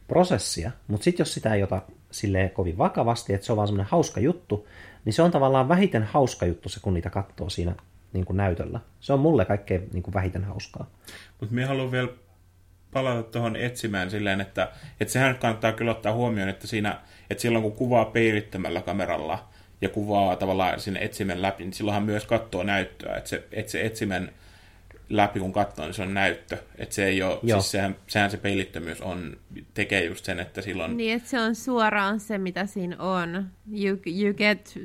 Speaker 1: prosessia. Mutta sitten jos sitä ei ota silleen kovin vakavasti, että se on vaan semmoinen hauska juttu, niin se on tavallaan vähiten hauska juttu se, kun niitä katsoo siinä niin kuin näytöllä. Se on mulle kaikkein niin kuin vähiten hauskaa.
Speaker 3: Mutta minä haluan vielä palata tuohon etsimään silleen, että, että sehän kannattaa kyllä ottaa huomioon, että, siinä, että silloin kun kuvaa peilittömällä kameralla ja kuvaa tavallaan sinne etsimen läpi, niin silloinhan myös katsoo näyttöä, että se, että se etsimen läpi kun katsoo, niin se on näyttö. Että se ei ole,
Speaker 1: Joo.
Speaker 3: siis sehän, sehän se peilittömyys on, tekee just sen, että silloin...
Speaker 2: Niin, että se on suoraan se, mitä siinä on. You, you get,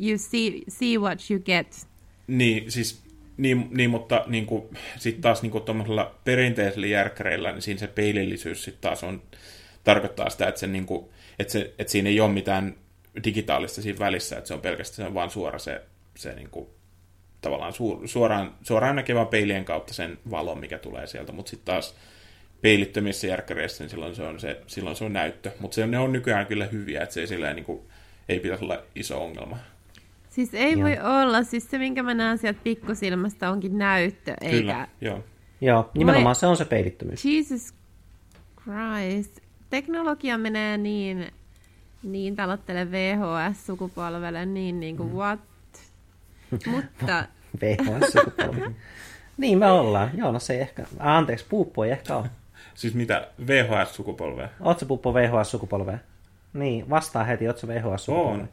Speaker 2: you see, see what you get.
Speaker 3: Niin, siis, niin, niin mutta niin sitten taas niin tuommoisella perinteisellä järkkäreillä, niin siinä se peilillisyys sitten taas on, tarkoittaa sitä, että, se, niin kuin, että, se, että siinä ei ole mitään digitaalista siinä välissä, että se on pelkästään se on vaan suora se, se niin kuin, tavallaan suor, suoraan, suoraan näkevän peilien kautta sen valon, mikä tulee sieltä, mutta sitten taas peilittömissä järkkäreissä, niin silloin se on, se, silloin se on näyttö. Mutta ne on nykyään kyllä hyviä, että se ei, silleen, niin kuin, ei pitäisi olla iso ongelma.
Speaker 2: Siis ei
Speaker 1: Joo.
Speaker 2: voi olla. Siis se, minkä mä näen sieltä pikkusilmästä, onkin näyttö, eikä...
Speaker 3: Kyllä, joo.
Speaker 1: Joo, nimenomaan se on se peilittömyys.
Speaker 2: Jesus Christ. Teknologia menee niin Niin, talottele VHS-sukupolvelle, niin niin kuin mm. what? Mutta...
Speaker 1: VHS-sukupolvi. niin me ollaan. Joo, no se ei ehkä... Anteeksi, Puuppu ei ehkä ole.
Speaker 3: siis mitä? VHS-sukupolvea?
Speaker 1: Oletko Puuppu VHS-sukupolvea? Niin, vastaa heti, oletko VHS-sukupolvea?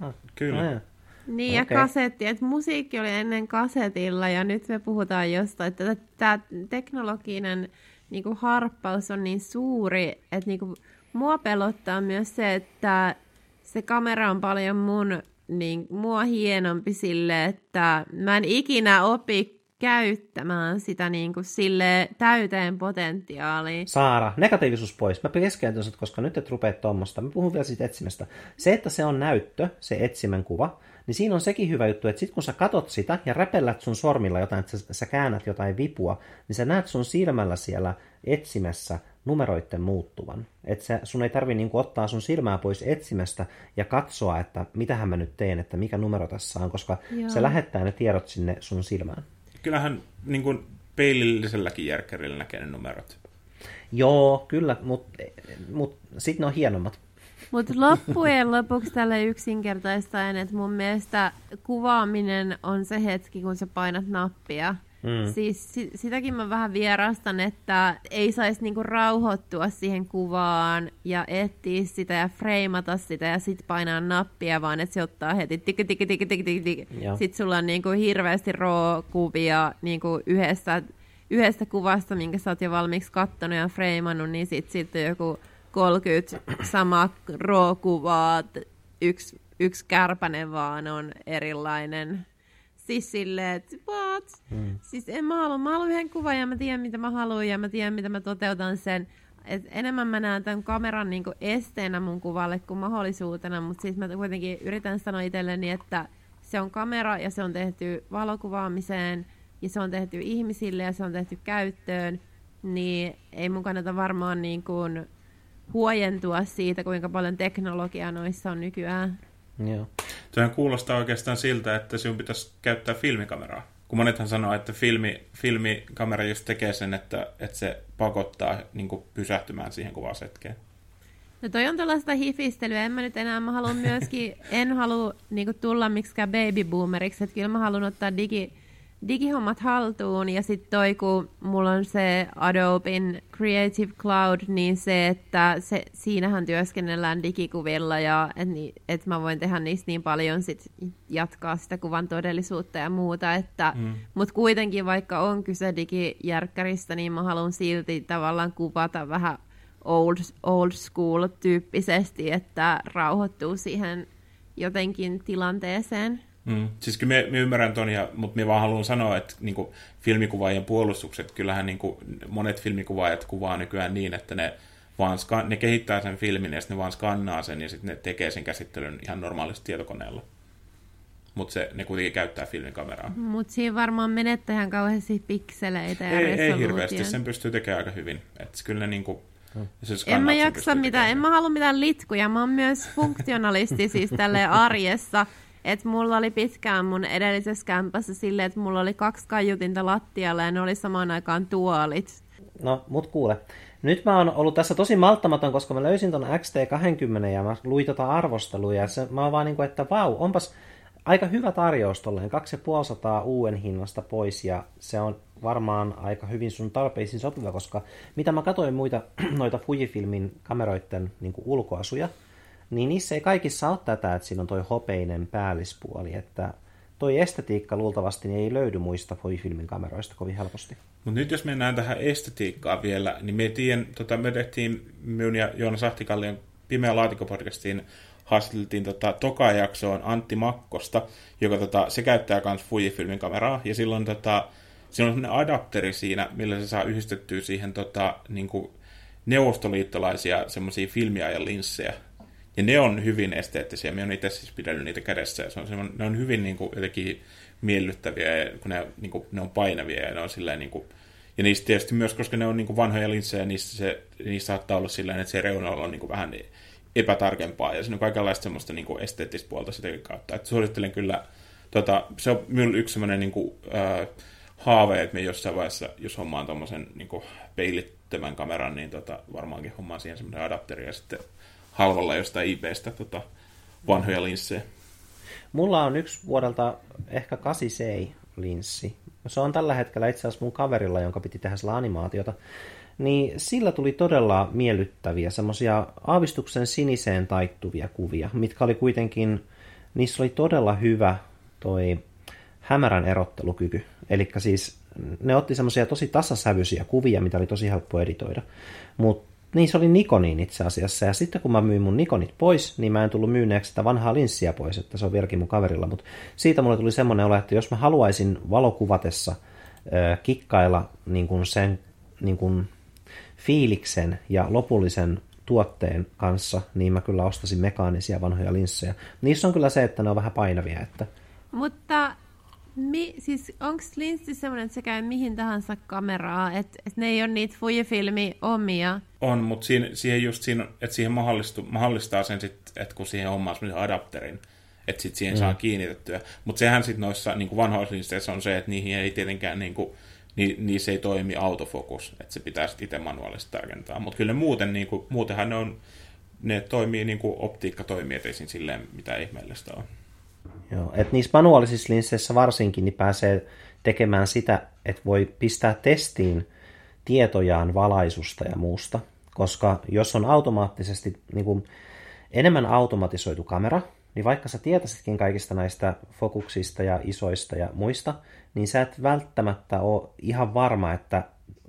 Speaker 3: On. Ah. Kyllä.
Speaker 2: Ah, niin, okay. ja kasetti, että musiikki oli ennen kasetilla, ja nyt me puhutaan jostain, että tämä teknologinen niin kuin harppaus on niin suuri, että niin kuin, mua pelottaa myös se, että se kamera on paljon mun, niin, mua hienompi sille, että mä en ikinä opi käyttämään sitä niin kuin sille täyteen potentiaaliin.
Speaker 1: Saara, negatiivisuus pois. Mä keskeytän koska nyt et rupea tuommoista. Mä puhun vielä siitä etsimästä. Se, että se on näyttö, se etsimän kuva, niin siinä on sekin hyvä juttu, että sit kun sä katot sitä ja räpellät sun sormilla jotain, että sä, sä käännät jotain vipua, niin sä näet sun silmällä siellä etsimässä numeroiden muuttuvan. Että sun ei tarvi niinku ottaa sun silmää pois etsimästä ja katsoa, että mitähän mä nyt teen, että mikä numero tässä on, koska Joo. se lähettää ne tiedot sinne sun silmään.
Speaker 3: Kyllähän niin kuin peililliselläkin järkkärillä näkee ne numerot.
Speaker 1: Joo, kyllä, mutta mut, sitten ne on hienommat.
Speaker 2: Mutta loppujen lopuksi tälle yksinkertaistaen, että mun mielestä kuvaaminen on se hetki, kun sä painat nappia. Mm. Siis sitäkin mä vähän vierastan, että ei saisi niinku rauhoittua siihen kuvaan ja etsiä sitä ja freimata sitä ja sitten painaa nappia, vaan että se ottaa heti tik tik tik tik tik tik. Sitten sulla on niinku hirveästi RAW-kuvia niinku yhdestä, yhdestä kuvasta, minkä sä oot jo valmiiksi kattonut ja freimannut, niin sitten sit joku 30 sama RAW-kuvaa, yksi, yksi kärpänen vaan on erilainen Siis silleen, että what? Mm. Siis en mä halua, mä haluan yhden kuvan ja mä tiedän mitä mä haluan ja mä tiedän mitä mä toteutan sen. Et enemmän mä näen tämän kameran niinku esteenä mun kuvalle kuin mahdollisuutena, mutta siis mä kuitenkin yritän sanoa itselleni, että se on kamera ja se on tehty valokuvaamiseen ja se on tehty ihmisille ja se on tehty käyttöön, niin ei mun kannata varmaan niin kuin huojentua siitä, kuinka paljon teknologiaa noissa on nykyään.
Speaker 1: Joo.
Speaker 3: Tuohan kuulostaa oikeastaan siltä, että sinun pitäisi käyttää filmikameraa. Kun monethan sanoo, että filmi, filmikamera just tekee sen, että, että se pakottaa niin pysähtymään siihen kuvaushetkeen.
Speaker 2: No toi on tällaista hifistelyä. En mä nyt enää, mä haluan myöskin, en halua niin tulla miksikään babyboomeriksi, että kyllä mä haluan ottaa digi, digihommat haltuun ja sitten toi, kun mulla on se Adobein Creative Cloud, niin se, että se, siinähän työskennellään digikuvilla ja että et mä voin tehdä niistä niin paljon sit jatkaa sitä kuvan todellisuutta ja muuta, että mm. mutta kuitenkin vaikka on kyse digijärkkäristä, niin mä haluan silti tavallaan kuvata vähän old, old school tyyppisesti, että rauhoittuu siihen jotenkin tilanteeseen.
Speaker 3: Mm. Siis kyllä me, me ymmärrän ton, ja, mutta me vaan haluan sanoa, että niin kuin, filmikuvaajien puolustukset, kyllähän niin kuin, monet filmikuvaajat kuvaa nykyään niin, että ne vaan ska- ne kehittää sen filmin ja sitten ne vaan skannaa sen ja sitten ne tekee sen käsittelyn ihan normaalisti tietokoneella. Mutta ne kuitenkin käyttää filmikameraa.
Speaker 2: Mutta siinä varmaan menettää ihan kauheasti pikseleitä ja
Speaker 3: Ei, ei hirveästi, sen pystyy tekemään aika hyvin. Et kyllä ne niinku,
Speaker 2: en mä jaksa mitään, en mä halua mitään litkuja, mä oon myös funktionalisti siis tälle arjessa. Että mulla oli pitkään mun edellisessä kämpässä silleen, että mulla oli kaksi kaiutinta lattialla ja ne oli samaan aikaan tuolit.
Speaker 1: No, mut kuule. Nyt mä oon ollut tässä tosi malttamaton, koska mä löysin ton XT20 ja mä luin tota arvostelua ja se, mä oon vaan niinku, että vau, onpas aika hyvä tarjous tolleen, 2500 uuden hinnasta pois ja se on varmaan aika hyvin sun tarpeisiin sopiva, koska mitä mä katsoin muita noita Fujifilmin kameroiden niin ulkoasuja, niin niissä ei kaikissa ole tätä, että siinä on toi hopeinen päällispuoli, että toi estetiikka luultavasti niin ei löydy muista Fujifilmin kameroista kovin helposti.
Speaker 3: Mutta nyt jos mennään tähän estetiikkaan vielä, niin me, tiedän, tota, me tehtiin minun ja Joona Sahtikallion Pimeä laatikopodcastiin haastateltiin tota, toka jaksoon Antti Makkosta, joka tota, se käyttää myös Fujifilmin kameraa, ja silloin tota, siinä on sellainen adapteri siinä, millä se saa yhdistettyä siihen tota, niin kuin neuvostoliittolaisia semmoisia filmiajan linssejä. Ja ne on hyvin esteettisiä. Me on itse siis pidellyt niitä kädessä. Ja se on ne on hyvin niin kuin, jotenkin miellyttäviä, kun ne, niin kuin, ne on painavia ja ne on silleen, niin kuin, ja niistä tietysti myös, koska ne on niin kuin vanhoja linssejä, niissä, se, niissä saattaa olla silleen, että se reunalla on niin kuin vähän epätarkempaa, ja siinä on kaikenlaista semmoista niin kuin esteettistä puolta sitä kautta. Että suosittelen kyllä, tota, se on minulla yksi semmoinen niin kuin, äh, haave, että me jossain vaiheessa, jos hommaan tuommoisen niin peilittömän kameran, niin tota, varmaankin hommaan siihen semmoinen adapteri, ja sitten halvalla jostain eBaystä tota, vanhoja linssejä.
Speaker 1: Mulla on yksi vuodelta ehkä 8 linssi. Se on tällä hetkellä itse asiassa mun kaverilla, jonka piti tehdä sillä animaatiota. Niin sillä tuli todella miellyttäviä, semmoisia aavistuksen siniseen taittuvia kuvia, mitkä oli kuitenkin, niissä oli todella hyvä toi hämärän erottelukyky. Eli siis ne otti semmoisia tosi tasasävyisiä kuvia, mitä oli tosi helppo editoida. Mutta niin se oli Nikonin itse asiassa. Ja sitten kun mä myin mun Nikonit pois, niin mä en tullut myyneeksi sitä vanhaa linssiä pois, että se on vieläkin mun kaverilla. Mutta siitä mulle tuli semmoinen olo, että jos mä haluaisin valokuvatessa äh, kikkailla niin kuin sen niin kuin fiiliksen ja lopullisen tuotteen kanssa, niin mä kyllä ostasin mekaanisia vanhoja linssejä. Niissä on kyllä se, että ne on vähän painavia. Että...
Speaker 2: Mutta Mi, siis onko linssi semmoinen, että se käy mihin tahansa kameraa, että et ne ei ole niitä Fujifilmi omia?
Speaker 3: On, mutta siihen, siihen just siinä, että siihen mahdollistaa sen sitten, että kun siihen omaa semmoisen adapterin, että sitten siihen mm. saa kiinnitettyä. Mutta sehän sitten noissa niin vanhoissa linsseissä on se, että niihin ei tietenkään niin kuin, ni, niissä ei toimi autofokus, että se pitää sitten itse manuaalisesti tarkentaa. Mutta kyllä muuten, niin kuin, muutenhan ne on, ne toimii niin kuin optiikka toimii, ettei siinä silleen mitään ihmeellistä on.
Speaker 1: Joo, että niissä manuaalisissa linsseissä varsinkin niin pääsee tekemään sitä, että voi pistää testiin tietojaan valaisusta ja muusta. Koska jos on automaattisesti niin kuin enemmän automatisoitu kamera, niin vaikka sä tietäisitkin kaikista näistä fokuksista ja isoista ja muista, niin sä et välttämättä ole ihan varma, että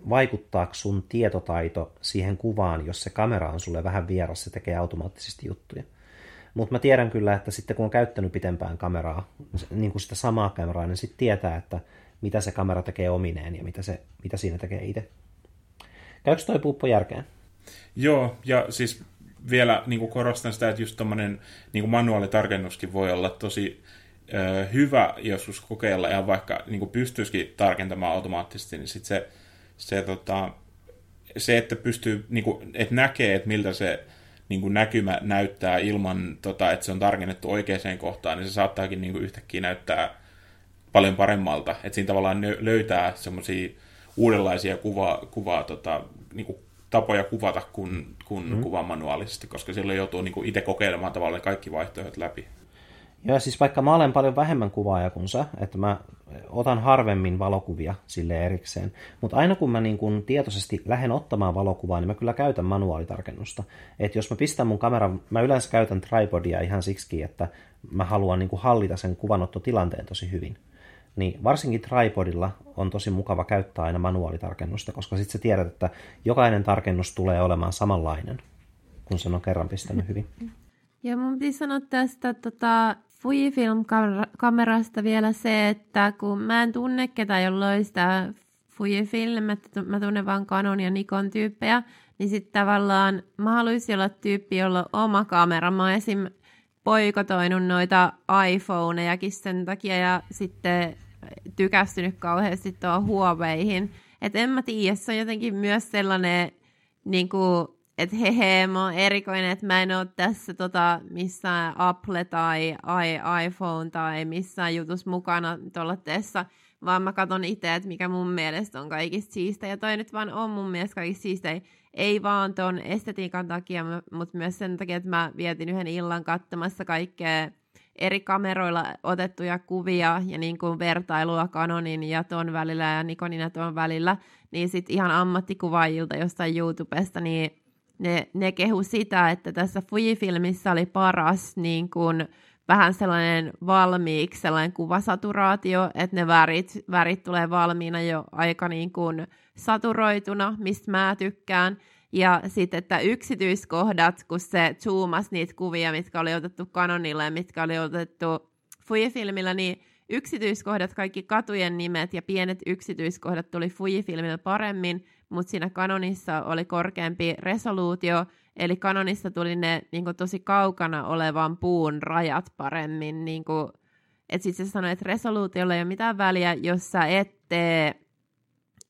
Speaker 1: vaikuttaako sun tietotaito siihen kuvaan, jos se kamera on sulle vähän vieras, se tekee automaattisesti juttuja. Mutta mä tiedän kyllä, että sitten kun on käyttänyt pitempään kameraa, niin kuin sitä samaa kameraa, niin sitten tietää, että mitä se kamera tekee omineen ja mitä, se, mitä siinä tekee itse. Käykö toi puuppo järkeen?
Speaker 3: Joo, ja siis vielä niin kuin korostan sitä, että just tuommoinen niin manuaalitarkennuskin voi olla tosi ö, hyvä joskus kokeilla, ja vaikka niin kuin pystyisikin tarkentamaan automaattisesti, niin sitten se, se, tota, se, että pystyy, niin kuin, että näkee, että miltä se niin kuin näkymä näyttää ilman, tota, että se on tarkennettu oikeaan kohtaan, niin se saattaakin niin kuin yhtäkkiä näyttää paljon paremmalta. Että siinä tavallaan löytää semmoisia uudenlaisia kuva, kuvaa, tota, niin kuin tapoja kuvata kuin, kuin mm. kuvan manuaalisesti, koska silloin joutuu niin kuin itse kokeilemaan tavallaan kaikki vaihtoehdot läpi.
Speaker 1: Joo, siis vaikka mä olen paljon vähemmän kuvaaja kuin sä, että mä otan harvemmin valokuvia sille erikseen, mutta aina kun mä niin kun tietoisesti lähden ottamaan valokuvaa, niin mä kyllä käytän manuaalitarkennusta. Että jos mä pistän mun kameran, mä yleensä käytän tripodia ihan siksi, että mä haluan niin hallita sen kuvanottotilanteen tosi hyvin. Niin varsinkin tripodilla on tosi mukava käyttää aina manuaalitarkennusta, koska sitten sä tiedät, että jokainen tarkennus tulee olemaan samanlainen, kun sen on kerran pistänyt hyvin.
Speaker 2: Ja mun piti sanoa tästä tota, Fujifilm-kamerasta vielä se, että kun mä en tunne ketään, jolla sitä Fujifilm, että mä tunnen vaan Canon ja Nikon tyyppejä, niin sitten tavallaan mä haluaisin olla tyyppi, jolla on oma kamera. Mä esim. poikotoinut noita iPhonejakin sen takia ja sitten tykästynyt kauheasti tuohon Huaweihin. Että en mä tiedä, se on jotenkin myös sellainen niin kuin, että hehe, mä oon erikoinen, että mä en ole tässä tota, missään Apple tai iPhone tai missään jutus mukana tuolla teessä, vaan mä katson itse, että mikä mun mielestä on kaikista siistä. Ja toi nyt vaan on mun mielestä kaikista siistä. Ei vaan ton estetiikan takia, mutta myös sen takia, että mä vietin yhden illan katsomassa kaikkea eri kameroilla otettuja kuvia ja niin kuin vertailua Canonin ja ton välillä ja Nikonin ja ton välillä, niin sitten ihan ammattikuvaajilta jostain YouTubesta, niin ne, ne kehu sitä, että tässä Fujifilmissä oli paras niin kuin, vähän sellainen valmiiksi sellainen kuvasaturaatio, että ne värit, värit tulee valmiina jo aika niin kuin saturoituna, mistä mä tykkään. Ja sitten, että yksityiskohdat, kun se zoomasi niitä kuvia, mitkä oli otettu Canonilla ja mitkä oli otettu Fujifilmillä, niin yksityiskohdat, kaikki katujen nimet ja pienet yksityiskohdat tuli Fujifilmillä paremmin, mutta siinä kanonissa oli korkeampi resoluutio, eli kanonissa tuli ne niin kuin, tosi kaukana olevan puun rajat paremmin. Niin kuin, että sitten se sanoi, että resoluutiolla ei ole mitään väliä, jos sä ette,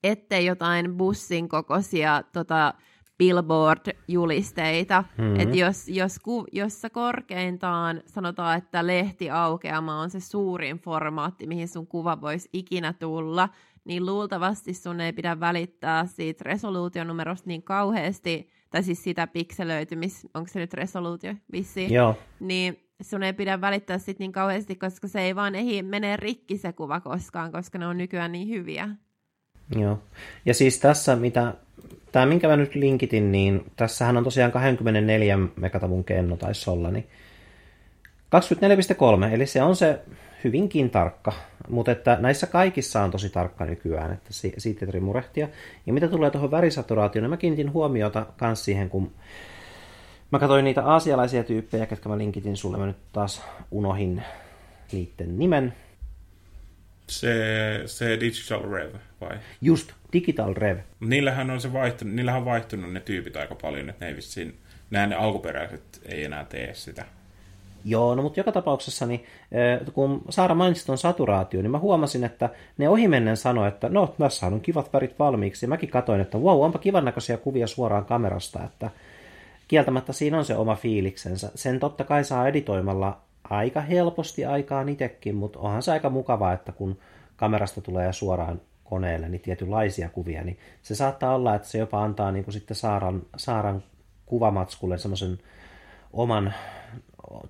Speaker 2: ette jotain bussin kokoisia tota, billboard-julisteita. Mm-hmm. Että jos, jos, ku, jos sä korkeintaan sanotaan, että lehtiaukeama on se suurin formaatti, mihin sun kuva voisi ikinä tulla, niin luultavasti sun ei pidä välittää siitä resoluutionumerosta niin kauheasti, tai siis sitä pikselöitymis, onko se nyt resoluutio vissiin,
Speaker 1: Joo.
Speaker 2: niin sun ei pidä välittää sit niin kauheasti, koska se ei vaan ehdi menee rikki se kuva koskaan, koska ne on nykyään niin hyviä.
Speaker 1: Joo. Ja siis tässä, mitä, tämä minkä mä nyt linkitin, niin tässähän on tosiaan 24 megatavun kenno taisi olla, niin 24,3, eli se on se hyvinkin tarkka, mutta että näissä kaikissa on tosi tarkka nykyään, että siitä ei murehtia. Ja mitä tulee tuohon värisaturaatioon, niin mä kiinnitin huomiota myös siihen, kun mä katsoin niitä aasialaisia tyyppejä, ketkä mä linkitin sulle, mä nyt taas unohin niiden nimen.
Speaker 3: Se, se Digital Rev, vai?
Speaker 1: Just, Digital Rev.
Speaker 3: Niillähän on se vaihtunut, niillähän on vaihtunut ne tyypit aika paljon, että ne ei vissiin, nämä ne alkuperäiset ei enää tee sitä.
Speaker 1: Joo, no mutta joka tapauksessa, niin, kun Saara mainitsi tuon saturaatio, niin mä huomasin, että ne ohimennen sanoi, että no, tässä on kivat värit valmiiksi. Ja mäkin katsoin, että wow, onpa kivan näköisiä kuvia suoraan kamerasta, että kieltämättä siinä on se oma fiiliksensä. Sen totta kai saa editoimalla aika helposti aikaan itsekin, mutta onhan se aika mukavaa, että kun kamerasta tulee suoraan koneelle niin tietynlaisia kuvia, niin se saattaa olla, että se jopa antaa niin kuin sitten Saaran, Saaran kuvamatskulle semmoisen oman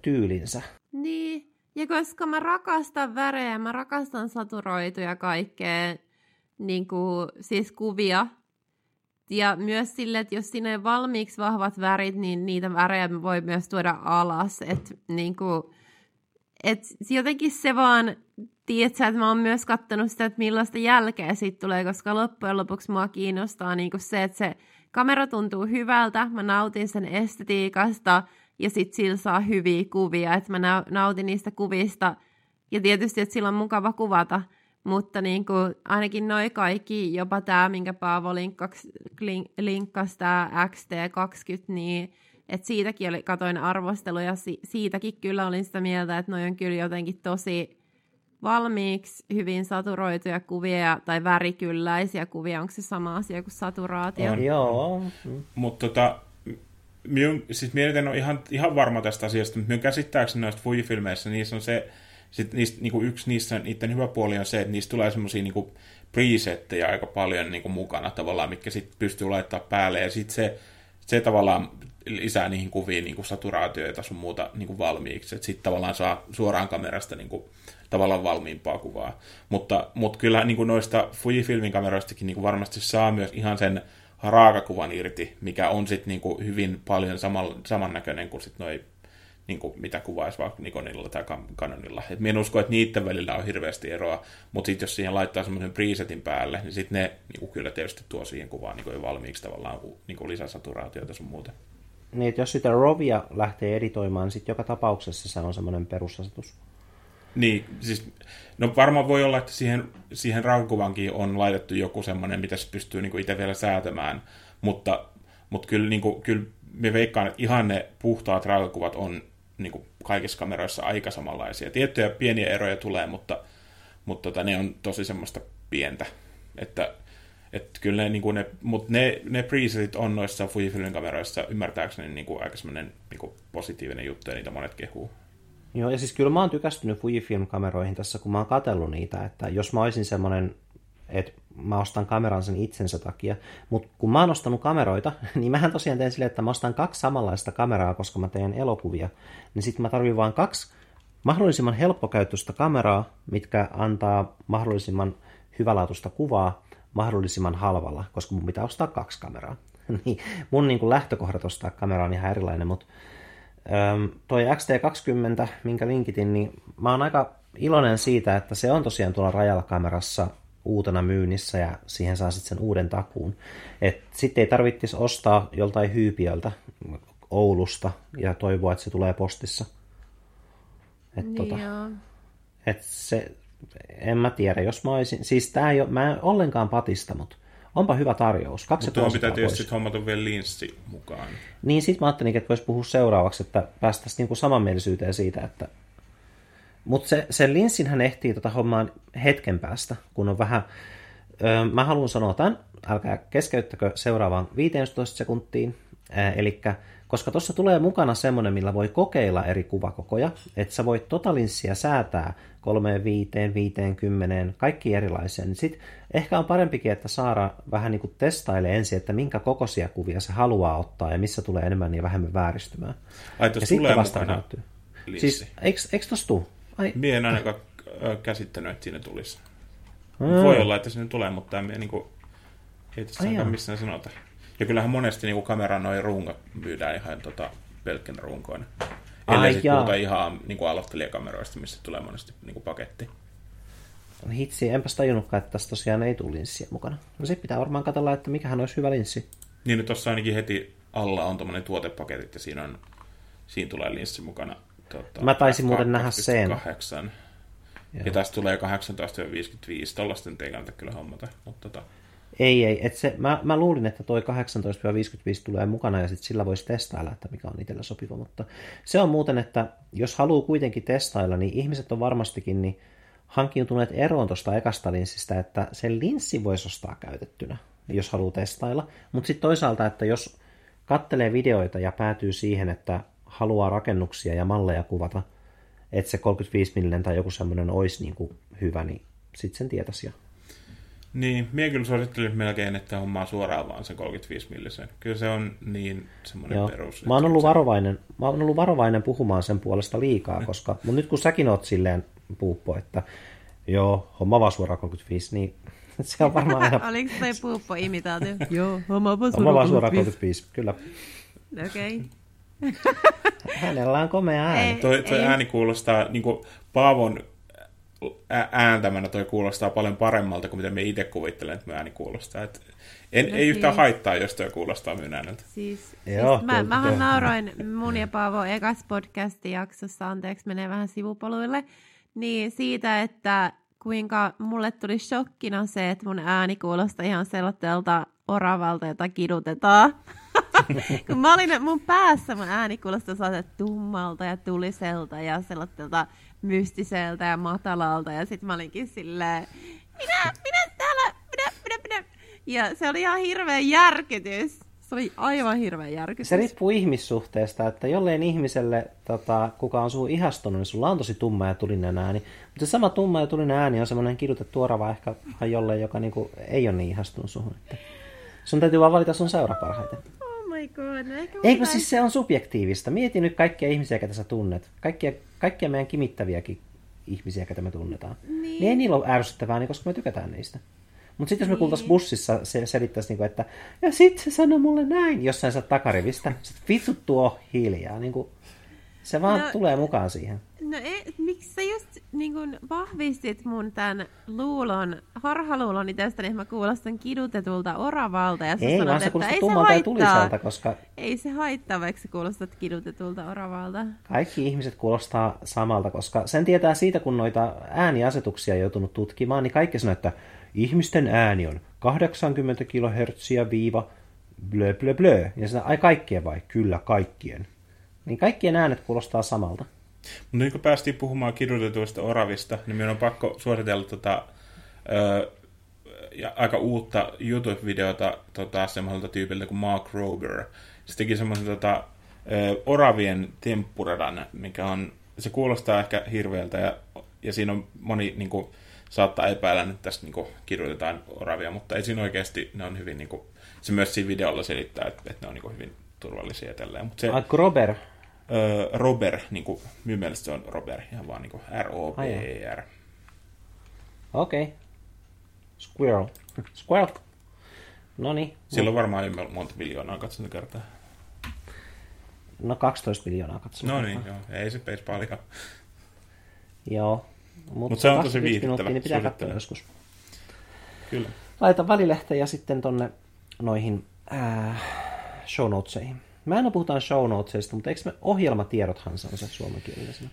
Speaker 1: tyylinsä.
Speaker 2: Niin, ja koska mä rakastan värejä, mä rakastan saturoituja kaikkea, niin kuin, siis kuvia, ja myös sille, että jos siinä on valmiiksi vahvat värit, niin niitä värejä voi myös tuoda alas. Että niin kuin, et jotenkin se vaan, tiedätkö, että mä oon myös kattonut sitä, että millaista jälkeä siitä tulee, koska loppujen lopuksi mua kiinnostaa niin kuin se, että se kamera tuntuu hyvältä, mä nautin sen estetiikasta, ja sitten sillä saa hyviä kuvia, että mä nautin niistä kuvista, ja tietysti, että sillä on mukava kuvata, mutta niin kuin, ainakin noi kaikki, jopa tämä, minkä Paavo linkkasi, linkkasi tämä XT20, niin että siitäkin oli, katoin arvosteluja, si, siitäkin kyllä olin sitä mieltä, että noi on kyllä jotenkin tosi valmiiksi hyvin saturoituja kuvia tai värikylläisiä kuvia. Onko se sama asia kuin saturaatio?
Speaker 1: On, joo.
Speaker 3: Mutta tota, minun, siis mielestäni on ihan, ihan varma tästä asiasta, mutta minun käsittääkseni noista Fujifilmeissä, niissä on se, sit niistä, niinku yksi niissä, niiden hyvä puoli on se, että niistä tulee semmoisia niinku presetteja aika paljon niinku mukana tavallaan, mitkä sitten pystyy laittaa päälle, ja sitten se, se tavallaan lisää niihin kuviin niin kuin saturaatioita sun muuta niin kuin valmiiksi, että sitten tavallaan saa suoraan kamerasta niin kuin, tavallaan valmiimpaa kuvaa. Mutta, mutta kyllä niin kuin noista Fujifilmin kameroistakin niin kuin varmasti saa myös ihan sen raakakuvan irti, mikä on sitten niin kuin hyvin paljon saman, samannäköinen kuin sitten noi niin kuin mitä kuvaisi vaikka Nikonilla tai Canonilla. Et minä en usko, että niiden välillä on hirveästi eroa, mutta sitten jos siihen laittaa semmoisen presetin päälle, niin sitten ne niin kuin kyllä tietysti tuo siihen kuvaan niin kuin jo valmiiksi tavallaan niin kuin lisäsaturaatiota sun muuten
Speaker 1: niin, jos sitä rovia lähtee editoimaan, niin sitten joka tapauksessa se on semmoinen perusasetus.
Speaker 3: Niin, siis, no varmaan voi olla, että siihen, siihen raukuvankin on laitettu joku semmoinen, mitä se pystyy niin itse vielä säätämään, mutta, mutta kyllä, niin kuin, kyllä me veikkaan, että ihan ne puhtaat raukuvat on niin kaikissa kameroissa aika samanlaisia. Tiettyjä pieniä eroja tulee, mutta, mutta tota, ne on tosi semmoista pientä, että että kyllä ne, niin kuin ne, mutta ne, ne presetit on noissa Fujifilmin kameroissa ymmärtääkseni niin kuin aika semmoinen niin positiivinen juttu ja niitä monet kehuu.
Speaker 1: Joo, ja siis kyllä mä oon tykästynyt Fujifilm-kameroihin tässä, kun mä oon katsellut niitä, että jos mä olisin semmoinen, että mä ostan kameran sen itsensä takia, mutta kun mä oon ostanut kameroita, niin mähän tosiaan teen silleen, että mä ostan kaksi samanlaista kameraa, koska mä teen elokuvia, niin sitten mä tarvitsen vain kaksi mahdollisimman helppokäyttöistä kameraa, mitkä antaa mahdollisimman hyvälaatuista kuvaa, mahdollisimman halvalla, koska mun pitää ostaa kaksi kameraa. niin mun niin lähtökohdat ostaa kamera on ihan erilainen, mutta äm, toi XT20, minkä linkitin, niin mä oon aika iloinen siitä, että se on tosiaan tuolla rajalla kamerassa uutena myynnissä ja siihen saa sitten sen uuden takuun. Sitten ei tarvitsisi ostaa joltain hyypiöltä Oulusta ja toivoa, että se tulee postissa. Et niin tota, et se, en mä tiedä, jos mä olisin, siis tää ei ole, mä en ollenkaan patista, mutta onpa hyvä tarjous.
Speaker 3: Kaksi mutta tuohon pitää tietysti sitten hommata vielä linssi mukaan.
Speaker 1: Niin, sit mä ajattelin, että voisi puhua seuraavaksi, että päästäisiin niinku samanmielisyyteen siitä, että mutta se, sen linssin hän ehtii tota hommaan hetken päästä, kun on vähän... Öö, mä haluan sanoa tämän, älkää keskeyttäkö seuraavaan 15 sekuntiin. Eli Koska tuossa tulee mukana semmoinen, millä voi kokeilla eri kuvakokoja, että sä voit totalinssiä säätää 3, 5, 50, kaikki erilaisia. Niin sit ehkä on parempikin, että Saara vähän niin kuin testailee ensin, että minkä kokoisia kuvia se haluaa ottaa ja missä tulee enemmän ja vähemmän vääristymään.
Speaker 3: Ai,
Speaker 1: ja
Speaker 3: tulee vasta mukana
Speaker 1: Siis, eikö, eikö tossa tuu?
Speaker 3: Ai. Mie en ainakaan käsittänyt, että siinä tulisi. Mm. Voi olla, että sinne tulee, mutta en niin kuin, ei tässä missään sanota. Ja kyllähän monesti niin kameran noin rungot myydään ihan tota, pelkkänä runkoina. Ellei sitten puhuta ihan niin kuin aloittelijakameroista, missä tulee monesti niin kuin paketti.
Speaker 1: No hitsi, enpäs tajunnutkaan, että tässä tosiaan ei tule linssiä mukana. No se pitää varmaan katsella, että mikähän olisi hyvä linssi.
Speaker 3: Niin, no tuossa ainakin heti alla on tuommoinen tuotepaketit ja siinä, on, siinä tulee linssi mukana.
Speaker 1: Tota, Mä taisin muuten nähdä sen.
Speaker 3: 8. Ja tästä tulee 18-55, tollaista nyt ei kannata kyllä hommata. Mutta tota...
Speaker 1: Ei, ei. Et se, mä, mä luulin, että toi 18-55 tulee mukana ja sitten sillä voisi testailla, että mikä on itsellä sopiva. Mutta se on muuten, että jos haluaa kuitenkin testailla, niin ihmiset on varmastikin niin hankkiutuneet eroon tuosta ekasta linssistä, että se linssi voisi ostaa käytettynä, jos haluaa testailla. Mutta sitten toisaalta, että jos kattelee videoita ja päätyy siihen, että haluaa rakennuksia ja malleja kuvata, että se 35 mm tai joku semmoinen olisi niin kuin hyvä, niin sitten sen tietäisi jo.
Speaker 3: Niin, minä kyllä suosittelin melkein, että hommaa suoraan vaan sen 35 millisen. Kyllä se on niin semmoinen Joo. perus.
Speaker 1: Mä oon, ollut varovainen, mä oon ollut varovainen puhumaan sen puolesta liikaa, koska mutta nyt kun säkin oot silleen puuppo, että joo, homma vaan suoraan 35, niin se on varmaan aina...
Speaker 2: Oliko toi puuppo imitaatio?
Speaker 1: joo, homma vaan suoraan 35. kyllä.
Speaker 2: Okei. Okay.
Speaker 1: Hänellä on komea ääni. Ei,
Speaker 3: toi, toi ei. ääni kuulostaa, niin kuin Paavon ääntämänä toi kuulostaa paljon paremmalta kuin mitä me itse kuvittelen, että ääni kuulostaa. Et en, no ei siis... yhtään haittaa, jos toi kuulostaa minun ääneltä.
Speaker 2: Siis, Joo, siis mä, mähän nauroin mun ja Paavo ekas podcastin jaksossa, anteeksi menee vähän sivupoluille, niin siitä, että kuinka mulle tuli shokkina se, että mun ääni kuulostaa ihan sellaiselta oravalta, jota kidutetaan. Kun mä olin mun päässä, mun ääni kuulostaa sellaiselta tummalta ja tuliselta ja sellaiselta mystiseltä ja matalalta. Ja sitten mä olinkin silleen, minä, minä täällä, minä, minä, minä. Ja se oli ihan hirveä järkytys. Se oli aivan hirveä järkytys.
Speaker 1: Se riippuu ihmissuhteesta, että jolleen ihmiselle, tota, kuka on sun ihastunut, niin sulla on tosi tumma ja tulinen ääni. Mutta se sama tumma ja tulinen ääni on semmoinen kidutettu orava ehkä jolleen, joka niinku ei ole niin ihastunut suhun. Sun täytyy vaan valita sun seura parhaiten
Speaker 2: my god.
Speaker 1: Eikö siis se on subjektiivista? Mieti nyt kaikkia ihmisiä, ketä sä tunnet. Kaikkia, kaikkia meidän kimittäviäkin ihmisiä, ketä me tunnetaan. Niin. niin ei niillä ole ärsyttävää, niin koska me tykätään niistä. Mutta sitten jos me niin. kuultaisiin bussissa, se selittäisi, niinku, että ja sitten se sanoi mulle näin jossain sä takarivistä. Sitten vittu tuo hiljaa. Niinku, se vaan no, tulee mukaan siihen.
Speaker 2: No ei, miksi sä just niin kun vahvistit mun tämän luulon, harhaluuloni tästä, niin mä kuulostan kidutetulta oravalta. Ja
Speaker 1: ei,
Speaker 2: sanot,
Speaker 1: vaan se kuulostaa tummalta ja tuliselta, koska...
Speaker 2: Ei se haittaa, vaikka sä kuulostat kidutetulta oravalta.
Speaker 1: Kaikki ihmiset kuulostaa samalta, koska sen tietää siitä, kun noita ääniasetuksia on joutunut tutkimaan, niin kaikki sanoo, että ihmisten ääni on 80 kHz viiva blö blö blö. Ja sitä, ai kaikkien vai? Kyllä, kaikkien. Niin kaikkien äänet kuulostaa samalta.
Speaker 3: Mutta nyt kun päästiin puhumaan kidutetuista oravista, niin minun on pakko suositella tota, ö, ja aika uutta YouTube-videota tota, semmoiselta tyypiltä kuin Mark Rober. Se teki semmoisen tota, oravien temppuradan, mikä on, se kuulostaa ehkä hirveältä ja, ja siinä on moni niin kuin, saattaa epäillä, että tästä niin kuin, kidutetaan oravia, mutta ei siinä oikeasti, ne on hyvin, niin kuin, se myös siinä videolla selittää, että, että ne on niin kuin, hyvin turvallisia tälleen. Mutta se,
Speaker 1: Robert?
Speaker 3: Öö, Robert, niin kuin, minun mielestä se on Robert, ihan vaan niin kuin R-O-B-E-R.
Speaker 1: Okei. Okay. Squirrel. Squirrel. No niin.
Speaker 3: Sillä on varmaan jo monta miljoonaa katsontakertaa.
Speaker 1: No 12 miljoonaa katsontakertaa.
Speaker 3: No niin, joo. Ei se peisi paljon.
Speaker 1: Joo.
Speaker 3: Mutta Mut se on tosi viihdyttävä.
Speaker 1: Niin pitää katsoa joskus.
Speaker 3: Kyllä.
Speaker 1: Laita välilehteen ja sitten tonne noihin äh, show notesihin. Mä en puhutaan show notesista, mutta eikö me ohjelmatiedothan se on se suomenkielisenä?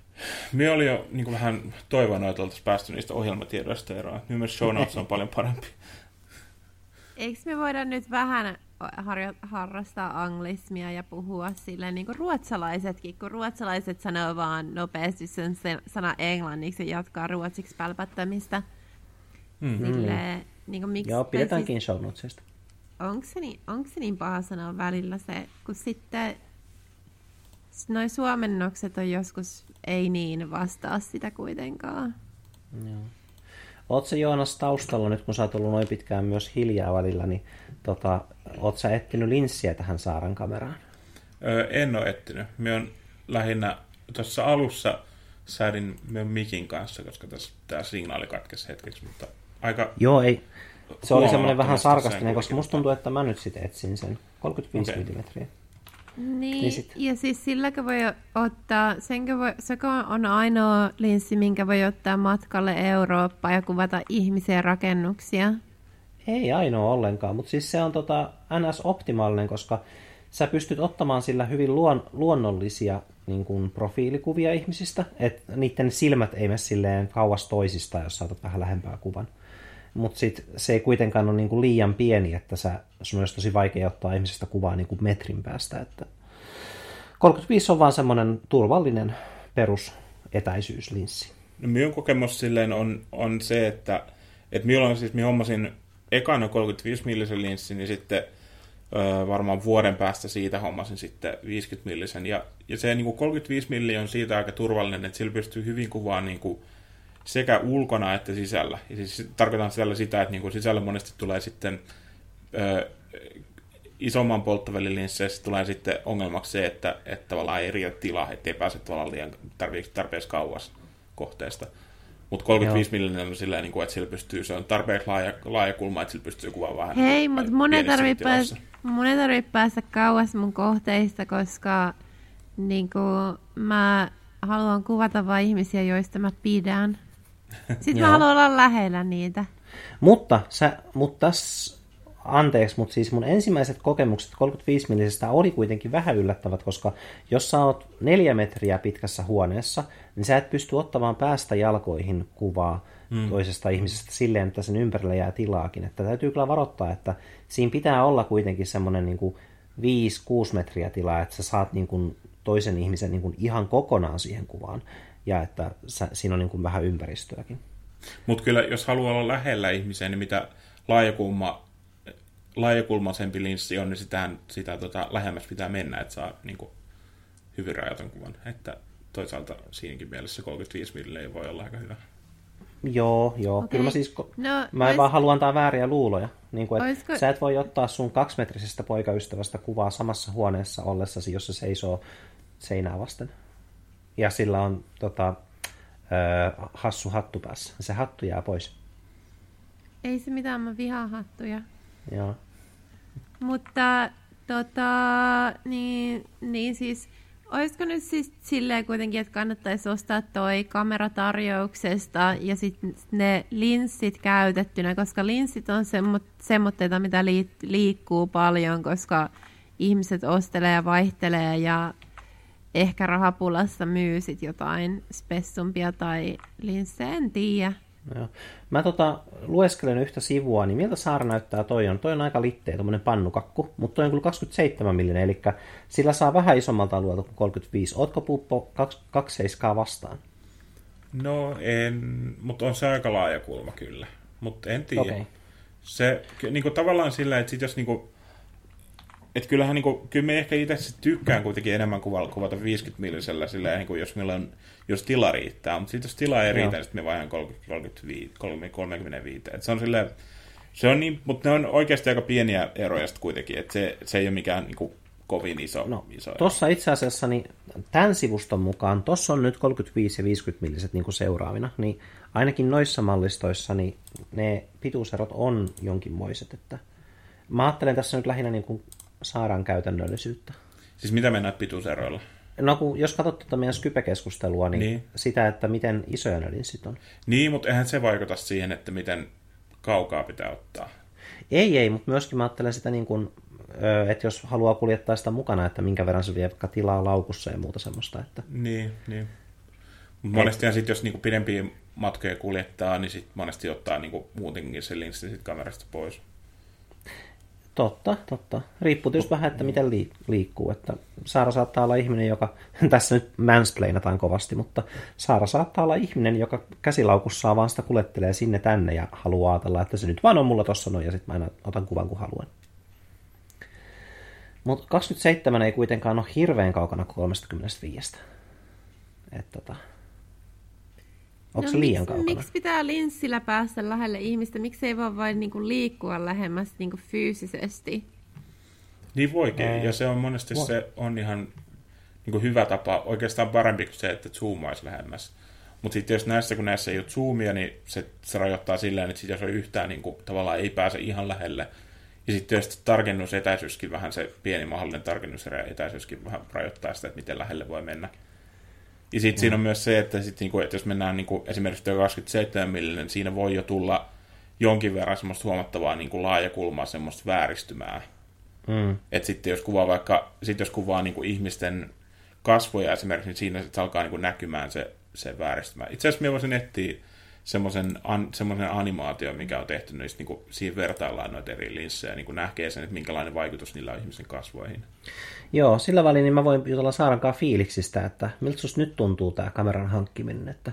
Speaker 3: Me oli jo niin vähän toivonut, että oltaisiin päästy niistä ohjelmatiedoista eroon. Nyt myös show notes on paljon parempi.
Speaker 2: Eikö me voida nyt vähän harrastaa anglismia ja puhua silleen niin kuin ruotsalaisetkin, kun ruotsalaiset sanoo vaan nopeasti sen sana englanniksi ja jatkaa ruotsiksi pälpättämistä. Mm-hmm. Silleen, niin kuin, miksi,
Speaker 1: Joo, pidetäänkin siis... show notesista
Speaker 2: onko se, niin, onko se niin paha sanoa välillä se, kun sitten noin suomennokset on joskus ei niin vastaa sitä kuitenkaan.
Speaker 1: Joo. Oot se Joonas taustalla nyt, kun sä oot ollut noin pitkään myös hiljaa välillä, niin tota, oot sä etsinyt linssiä tähän Saaran kameraan?
Speaker 3: Öö, en ole etsinyt. Me on lähinnä tuossa alussa säädin me mikin kanssa, koska tässä tämä signaali katkesi hetkeksi, mutta aika...
Speaker 1: Joo, ei. Se oli semmoinen vähän sarkastinen, koska musta tuntuu, että mä nyt sitten etsin sen 35 okay. mm.
Speaker 2: Niin, niin sit. ja siis silläkö voi ottaa, senkö voi, sekö on ainoa linssi, minkä voi ottaa matkalle Eurooppaan ja kuvata ihmisiä rakennuksia?
Speaker 1: Ei ainoa ollenkaan, mutta siis se on tota NS-optimaalinen, koska sä pystyt ottamaan sillä hyvin luon, luonnollisia niin kuin profiilikuvia ihmisistä, että niiden silmät ei mene silleen kauas toisista, jos saatat vähän lähempää kuvan. Mutta se ei kuitenkaan ole niin kuin liian pieni, että sä, sun olisi tosi vaikea ottaa ihmisestä kuvaa niin kuin metrin päästä. Että 35 on vaan semmoinen turvallinen perusetäisyyslinssi.
Speaker 3: No, minun kokemus silleen on, on se, että, että milloin siis minä hommasin ekana 35 millisen linssin, niin sitten öö, varmaan vuoden päästä siitä hommasin sitten 50 millisen. Ja, ja se niin kuin 35 milli on siitä aika turvallinen, että sillä pystyy hyvin kuvaamaan niin kuin, sekä ulkona että sisällä. Ja siis tarkoitan sisällä sitä, että niin kuin sisällä monesti tulee sitten öö, isomman polttovälilinsseissä tulee sitten ongelmaksi se, että, että tavallaan ei riitä tilaa, ettei pääse tavallaan liian tarpeeksi, tarpeeksi kauas kohteesta. Mutta 35 mm on silleen, niin kuin, että sillä pystyy, se on tarpeeksi laaja, laaja kulma, että sillä pystyy kuvaamaan vähän.
Speaker 2: Hei, mutta mun ei tarvitse päästä, tarvitse päästä kauas mun kohteista, koska niin kuin, mä haluan kuvata vain ihmisiä, joista mä pidän. Sitten mä haluan olla lähellä niitä.
Speaker 1: Mutta, sä, mutta tässä anteeksi, mutta siis mun ensimmäiset kokemukset 35 millisestä oli kuitenkin vähän yllättävät, koska jos sä oot neljä metriä pitkässä huoneessa, niin sä et pysty ottamaan päästä jalkoihin kuvaa mm. toisesta ihmisestä silleen, että sen ympärillä jää tilaakin. Että täytyy kyllä varoittaa, että siinä pitää olla kuitenkin semmoinen niin 5-6 metriä tilaa, että sä saat niin kuin toisen ihmisen niin kuin ihan kokonaan siihen kuvaan ja että sä, siinä on niin kuin vähän ympäristöäkin.
Speaker 3: Mutta kyllä, jos haluaa olla lähellä ihmisiä, niin mitä laajakulma laajakulmaisempi linssi on, niin sitähän, sitä tota, lähemmäs pitää mennä, että saa niin kuin, hyvin rajatun kuvan. Että toisaalta siinäkin mielessä 35 mm voi olla aika hyvä.
Speaker 1: Joo, joo. Okay. Kyllä mä siis, no, mä en olis... vaan halua antaa vääriä luuloja. Niin kuin, että Olisiko... Sä et voi ottaa sun kaksimetrisestä poikaystävästä kuvaa samassa huoneessa ollessasi, jos se seisoo seinää vasten. Ja sillä on tota, ö, hassu hattu päässä. Se hattu jää pois.
Speaker 2: Ei se mitään, mä vihaan hattuja.
Speaker 1: Joo.
Speaker 2: Mutta tota, niin, niin siis, olisiko nyt siis silleen kuitenkin, että kannattaisi ostaa toi kameratarjouksesta ja sitten ne linssit käytettynä, koska linssit on semmoitteita, mitä liikkuu paljon, koska ihmiset ostelee ja vaihtelee ja ehkä rahapulassa myy sit jotain spessumpia tai linssejä, en tiedä.
Speaker 1: Joo. Mä tota, lueskelen yhtä sivua, niin miltä Saara näyttää toi on? Toi on aika litteä, tommonen pannukakku, mutta toi on kyllä 27 millinen, eli sillä saa vähän isommalta alueelta kuin 35. Ootko Puppo 27 vastaan?
Speaker 3: No en, mutta on se aika laaja kulma kyllä, mutta en tiedä. Okay. Se niin kuin, tavallaan sillä, että sit jos niin kuin, että kyllähän niin kuin, kyllä me ehkä itse tykkään kuitenkin enemmän kuvata, kuvata 50 millisellä sillä niin kuin jos meillä on, jos tila riittää, mutta sitten jos tila ei riitä, niin sitten me vaihdan 30, 35, 35. Et se on silleen, se on niin, mutta ne on oikeasti aika pieniä eroja sitten kuitenkin, että se, se ei ole mikään niin kuin, kovin iso.
Speaker 1: No,
Speaker 3: iso
Speaker 1: tuossa itse asiassa niin tämän sivuston mukaan, tuossa on nyt 35 ja 50 milliset niin kuin seuraavina, niin ainakin noissa mallistoissa niin ne pituuserot on jonkinmoiset, että mä ajattelen tässä nyt lähinnä niin kuin saadaan käytännöllisyyttä.
Speaker 3: Siis mitä mennään pituuseroilla?
Speaker 1: No kun, jos katsot tuota meidän Skype-keskustelua, niin, niin, sitä, että miten isoja ne linssit on.
Speaker 3: Niin, mutta eihän se vaikuta siihen, että miten kaukaa pitää ottaa.
Speaker 1: Ei, ei, mutta myöskin mä ajattelen sitä niin kuin, että jos haluaa kuljettaa sitä mukana, että minkä verran se vie vaikka tilaa laukussa ja muuta semmoista. Että...
Speaker 3: Niin, niin. Monestihan sitten, jos niinku pidempiä matkoja kuljettaa, niin sit monesti ottaa niinku muutenkin se linssi sit kamerasta pois.
Speaker 1: Totta, totta. Riippuu tietysti vähän, että miten liikkuu. Että Saara saattaa olla ihminen, joka, tässä nyt mansplainataan kovasti, mutta Saara saattaa olla ihminen, joka käsilaukussaan vaan sitä kulettelee sinne tänne ja haluaa ajatella, että se nyt vaan on mulla tossa noin ja sitten mä aina otan kuvan kun haluan. Mutta 27 ei kuitenkaan ole hirveän kaukana 35. Että tota, Onko no, se liian
Speaker 2: miksi,
Speaker 1: kaukana?
Speaker 2: Miksi pitää linssillä päästä lähelle ihmistä? Miksi ei voi vain niinku liikkua lähemmäs niinku fyysisesti?
Speaker 3: Niin voikin, ja se on monesti Voi. se on ihan niinku hyvä tapa, oikeastaan parempi kuin se, että zoomaisi lähemmäs. Mutta sitten jos näissä, kun näissä ei ole zoomia, niin se, se rajoittaa silleen, että sit jos on yhtään niin kuin, tavallaan ei pääse ihan lähelle. Ja sitten jos tarkennusetäisyyskin vähän, se pieni mahdollinen tarkennusetäisyyskin vähän rajoittaa sitä, että miten lähelle voi mennä. Ja sitten mm. siinä on myös se, että, sit, niinku, että jos mennään niinku, esimerkiksi 27 millinen, siinä voi jo tulla jonkin verran semmoista huomattavaa niinku, laajakulmaa, semmoista vääristymää. Mm. Että sitten jos kuvaa vaikka, sit jos kuvaa niinku, ihmisten kasvoja esimerkiksi, niin siinä se alkaa niinku, näkymään se, se vääristymä. Itse asiassa minä voisin etsiä semmoisen an, semmoisen animaatio, mikä on tehty, niin niinku, siinä vertaillaan noita eri linssejä, niin näkee sen, että minkälainen vaikutus niillä on ihmisen kasvoihin.
Speaker 1: Joo, sillä välin niin mä voin jutella Saarankaan fiiliksistä, että miltä susta nyt tuntuu tämä kameran hankkiminen, että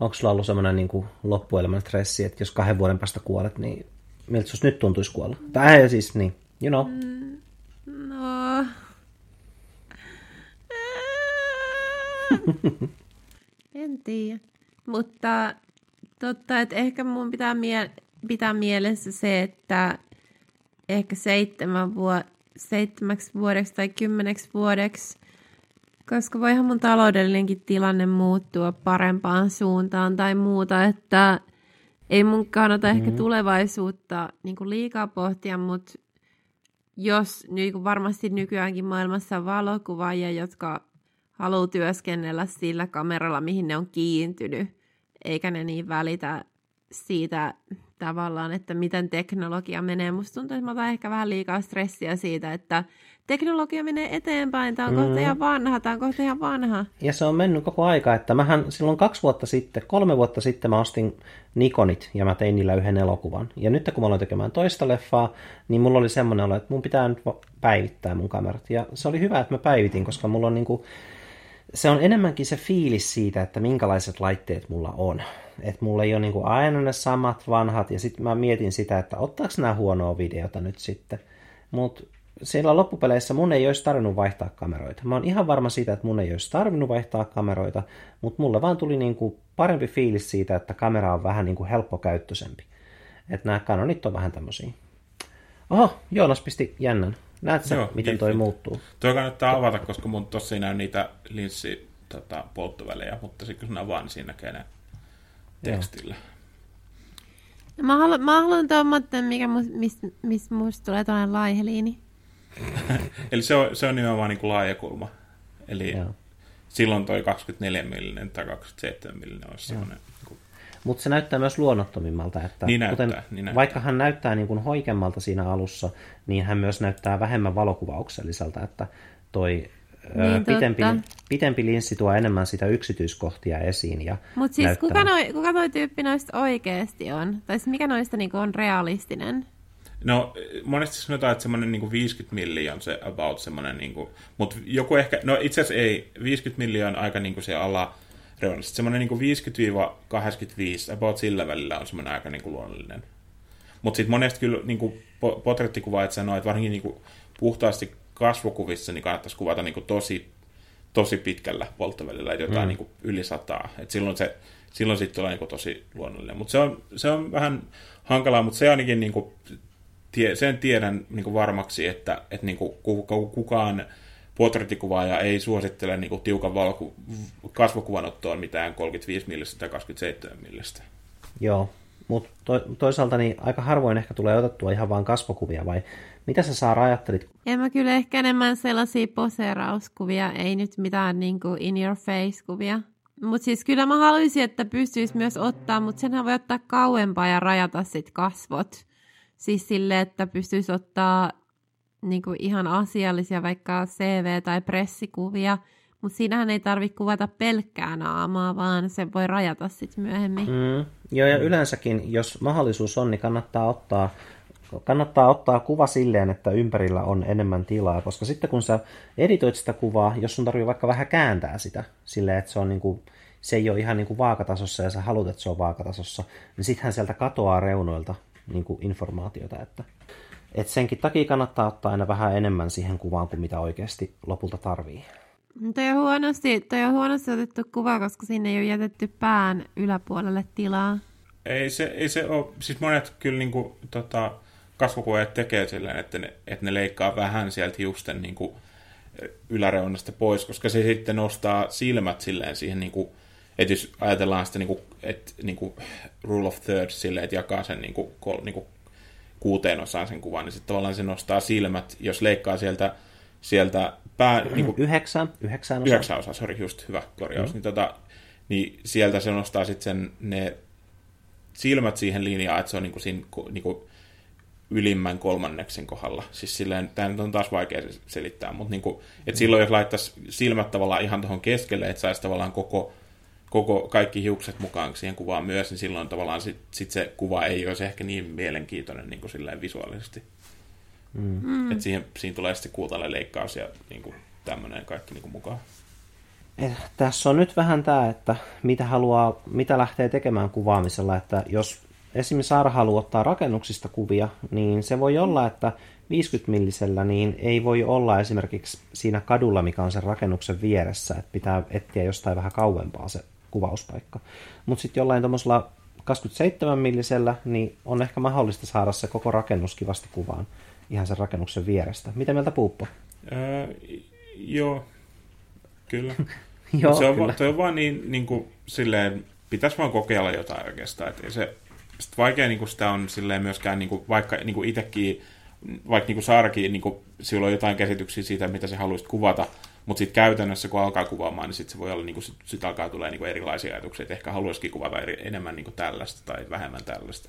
Speaker 1: onko sulla ollut semmoinen niin loppuelämän stressi, että jos kahden vuoden päästä kuolet, niin miltä susta nyt tuntuisi kuolla? Tai siis, niin, you know. Mm, no.
Speaker 2: en tiedä. Mutta totta, että ehkä mun pitää, mie- pitää mielessä se, että ehkä seitsemän vuotta seitsemäksi vuodeksi tai kymmeneksi vuodeksi, koska voihan mun taloudellinenkin tilanne muuttua parempaan suuntaan tai muuta, että ei mun kannata mm-hmm. ehkä tulevaisuutta niin kuin liikaa pohtia, mutta jos niin kuin varmasti nykyäänkin maailmassa on valokuvaajia, jotka haluaa työskennellä sillä kameralla, mihin ne on kiintynyt, eikä ne niin välitä siitä tavallaan, että miten teknologia menee. Musta tuntuu, että mä otan ehkä vähän liikaa stressiä siitä, että teknologia menee eteenpäin, tämä on mm. kohta ihan vanha, tämä on kohta ihan vanha.
Speaker 1: Ja se on mennyt koko aika, että mähän silloin kaksi vuotta sitten, kolme vuotta sitten mä ostin Nikonit ja mä tein niillä yhden elokuvan. Ja nyt kun mä aloin tekemään toista leffaa, niin mulla oli semmoinen olo, että mun pitää nyt päivittää mun kamerat. Ja se oli hyvä, että mä päivitin, koska mulla on niinku, se on enemmänkin se fiilis siitä, että minkälaiset laitteet mulla on että mulla ei ole niinku aina ne samat vanhat, ja sitten mä mietin sitä, että ottaako nämä huonoa videota nyt sitten. Mutta siellä loppupeleissä mun ei olisi tarvinnut vaihtaa kameroita. Mä oon ihan varma siitä, että mun ei olisi tarvinnut vaihtaa kameroita, mutta mulle vaan tuli niinku parempi fiilis siitä, että kamera on vähän niinku helppokäyttöisempi. Että nämä kanonit on vähän tämmöisiä. Oho, Joonas pisti jännän. Näet sä, Joo, miten toi niin, muuttuu?
Speaker 3: Toi kannattaa avata, koska mun tossa ei näy niitä linssi tota, polttövälejä, mutta sitten kun sinä vaan, niin siinä näkee ne tekstillä.
Speaker 2: No, mä haluan, mä haluan tuommoinen, mikä mistä mis, musta tulee tuollainen laiheliini.
Speaker 3: Eli se on, se on nimenomaan niin kuin laajakulma. Eli Joo. silloin toi 24 millinen tai 27 millinen olisi semmoinen... Niin
Speaker 1: Mutta se näyttää myös luonnottomimmalta, että
Speaker 3: niin näyttää, kuten, niin näyttää.
Speaker 1: vaikka hän näyttää niin kuin hoikemmalta siinä alussa, niin hän myös näyttää vähemmän valokuvaukselliselta, että toi niin, pitempi, pitempi linssi tuo enemmän sitä yksityiskohtia esiin. Ja
Speaker 2: Mutta siis näyttää... kuka, noi, kuka toi tyyppi noista oikeasti on? Tai siis mikä noista niinku on realistinen?
Speaker 3: No, monesti sanotaan, että semmoinen niin 50 miljoonaa on se about semmoinen, niin kuin, mutta joku ehkä, no itse asiassa ei, 50 miljoonaa aika niin kuin se ala reunasta. Semmoinen niin 50-85, about sillä välillä on semmoinen aika niin kuin luonnollinen. Mutta sitten monesti kyllä niin kuin potrettikuvaajat sanoo, että varsinkin niin kuin puhtaasti kasvokuvissa niin kannattaisi kuvata niin kuin tosi, tosi pitkällä polttavälillä, että jotain mm. niin kuin yli sataa. Et silloin se silloin sitten tulee niin kuin tosi luonnollinen. Mutta se on, se on vähän hankalaa, mutta se ainakin niin kuin, tie, sen tiedän niin kuin varmaksi, että, että niin kuin kukaan portrettikuvaaja ei suosittele niin kuin tiukan valku, kasvokuvanottoon mitään 35 millistä tai 27 millistä.
Speaker 1: Joo, mutta to, toisaalta niin aika harvoin ehkä tulee otettua ihan vain kasvokuvia, vai mitä sä saa ajattelit?
Speaker 2: En mä kyllä ehkä enemmän sellaisia poseerauskuvia, ei nyt mitään niin kuin in your face kuvia. Mutta siis kyllä mä haluaisin, että pystyisi myös ottaa, mutta senhän voi ottaa kauempaa ja rajata sit kasvot. Siis sille, että pystyisi ottaa niin kuin ihan asiallisia vaikka CV- tai pressikuvia, mutta siinähän ei tarvitse kuvata pelkkää naamaa, vaan se voi rajata sitten myöhemmin. Mm,
Speaker 1: joo, ja yleensäkin, jos mahdollisuus on, niin kannattaa ottaa kannattaa ottaa kuva silleen, että ympärillä on enemmän tilaa, koska sitten kun sä editoit sitä kuvaa, jos sun tarvii vaikka vähän kääntää sitä silleen, että se, on niin kuin, se ei ole ihan niin kuin vaakatasossa ja sä haluat, että se on vaakatasossa, niin sittenhän sieltä katoaa reunoilta niin kuin informaatiota. Että, Et senkin takia kannattaa ottaa aina vähän enemmän siihen kuvaan kuin mitä oikeasti lopulta tarvii.
Speaker 2: Toi on, huonosti, toi on huonosti otettu kuva, koska sinne ei ole jätetty pään yläpuolelle tilaa.
Speaker 3: Ei se, ei se ole, siis monet kyllä niin kuin, tota, kasvokuvaajat tekee silleen, että ne, että ne leikkaa vähän sieltä hiusten niin kuin, yläreunasta pois, koska se sitten nostaa silmät silleen siihen, niin kuin, että jos ajatellaan sitä niin kuin, että, niin kuin rule of thirds silleen, että jakaa sen niin kuin, kol, niin kuin kuuteen osaan sen kuvan, niin sitten tavallaan se nostaa silmät, jos leikkaa sieltä, sieltä pää... Niin kuin,
Speaker 1: yhdeksän, yhdeksän
Speaker 3: osaa. Yhdeksän osaa, sori, just hyvä korjaus. Mm. Niin, tota, niin sieltä se nostaa sitten ne silmät siihen linjaan, että se on niin kuin siinä, niin kuin, ylimmän kolmanneksen kohdalla. Siis silleen, tämä nyt on taas vaikea selittää, mutta niin kuin, että silloin jos laittaisi silmät tavallaan ihan tuohon keskelle, että saisi tavallaan koko, koko, kaikki hiukset mukaan siihen kuvaan myös, niin silloin tavallaan sit, sit se kuva ei olisi ehkä niin mielenkiintoinen niin kuin silleen visuaalisesti. Mm. Että siihen, siinä tulee sitten kuutalle leikkaus ja niin kuin tämmöinen kaikki niin kuin mukaan.
Speaker 1: Et, tässä on nyt vähän tämä, että mitä haluaa, mitä lähtee tekemään kuvaamisella, että jos esimerkiksi Saara haluaa ottaa rakennuksista kuvia, niin se voi olla, että 50 millisellä niin ei voi olla esimerkiksi siinä kadulla, mikä on sen rakennuksen vieressä, että pitää etsiä jostain vähän kauempaa se kuvauspaikka. Mutta sitten jollain tuommoisella 27 millisellä, niin on ehkä mahdollista saada se koko rakennus kivasti kuvaan ihan sen rakennuksen vierestä. Mitä mieltä Puuppo?
Speaker 3: Öö, joo, kyllä. joo, se on, kyllä. Va, on vaan niin, niin kuin, silleen, pitäisi vaan kokeilla jotain oikeastaan. Että se, sit vaikea niin kuin sitä on silleen myöskään, niin kuin, vaikka niin kuin itsekin, vaikka niin kuin Saarakin, niin kuin, sillä on jotain käsityksiä siitä, mitä se haluaisi kuvata, mutta sitten käytännössä, kun alkaa kuvaamaan, niin sitten se voi olla, niin kuin, sit, sit alkaa tulee niin kuin erilaisia ajatuksia, että ehkä haluaisikin kuvata eri, enemmän niin kuin tällaista tai vähemmän tällaista.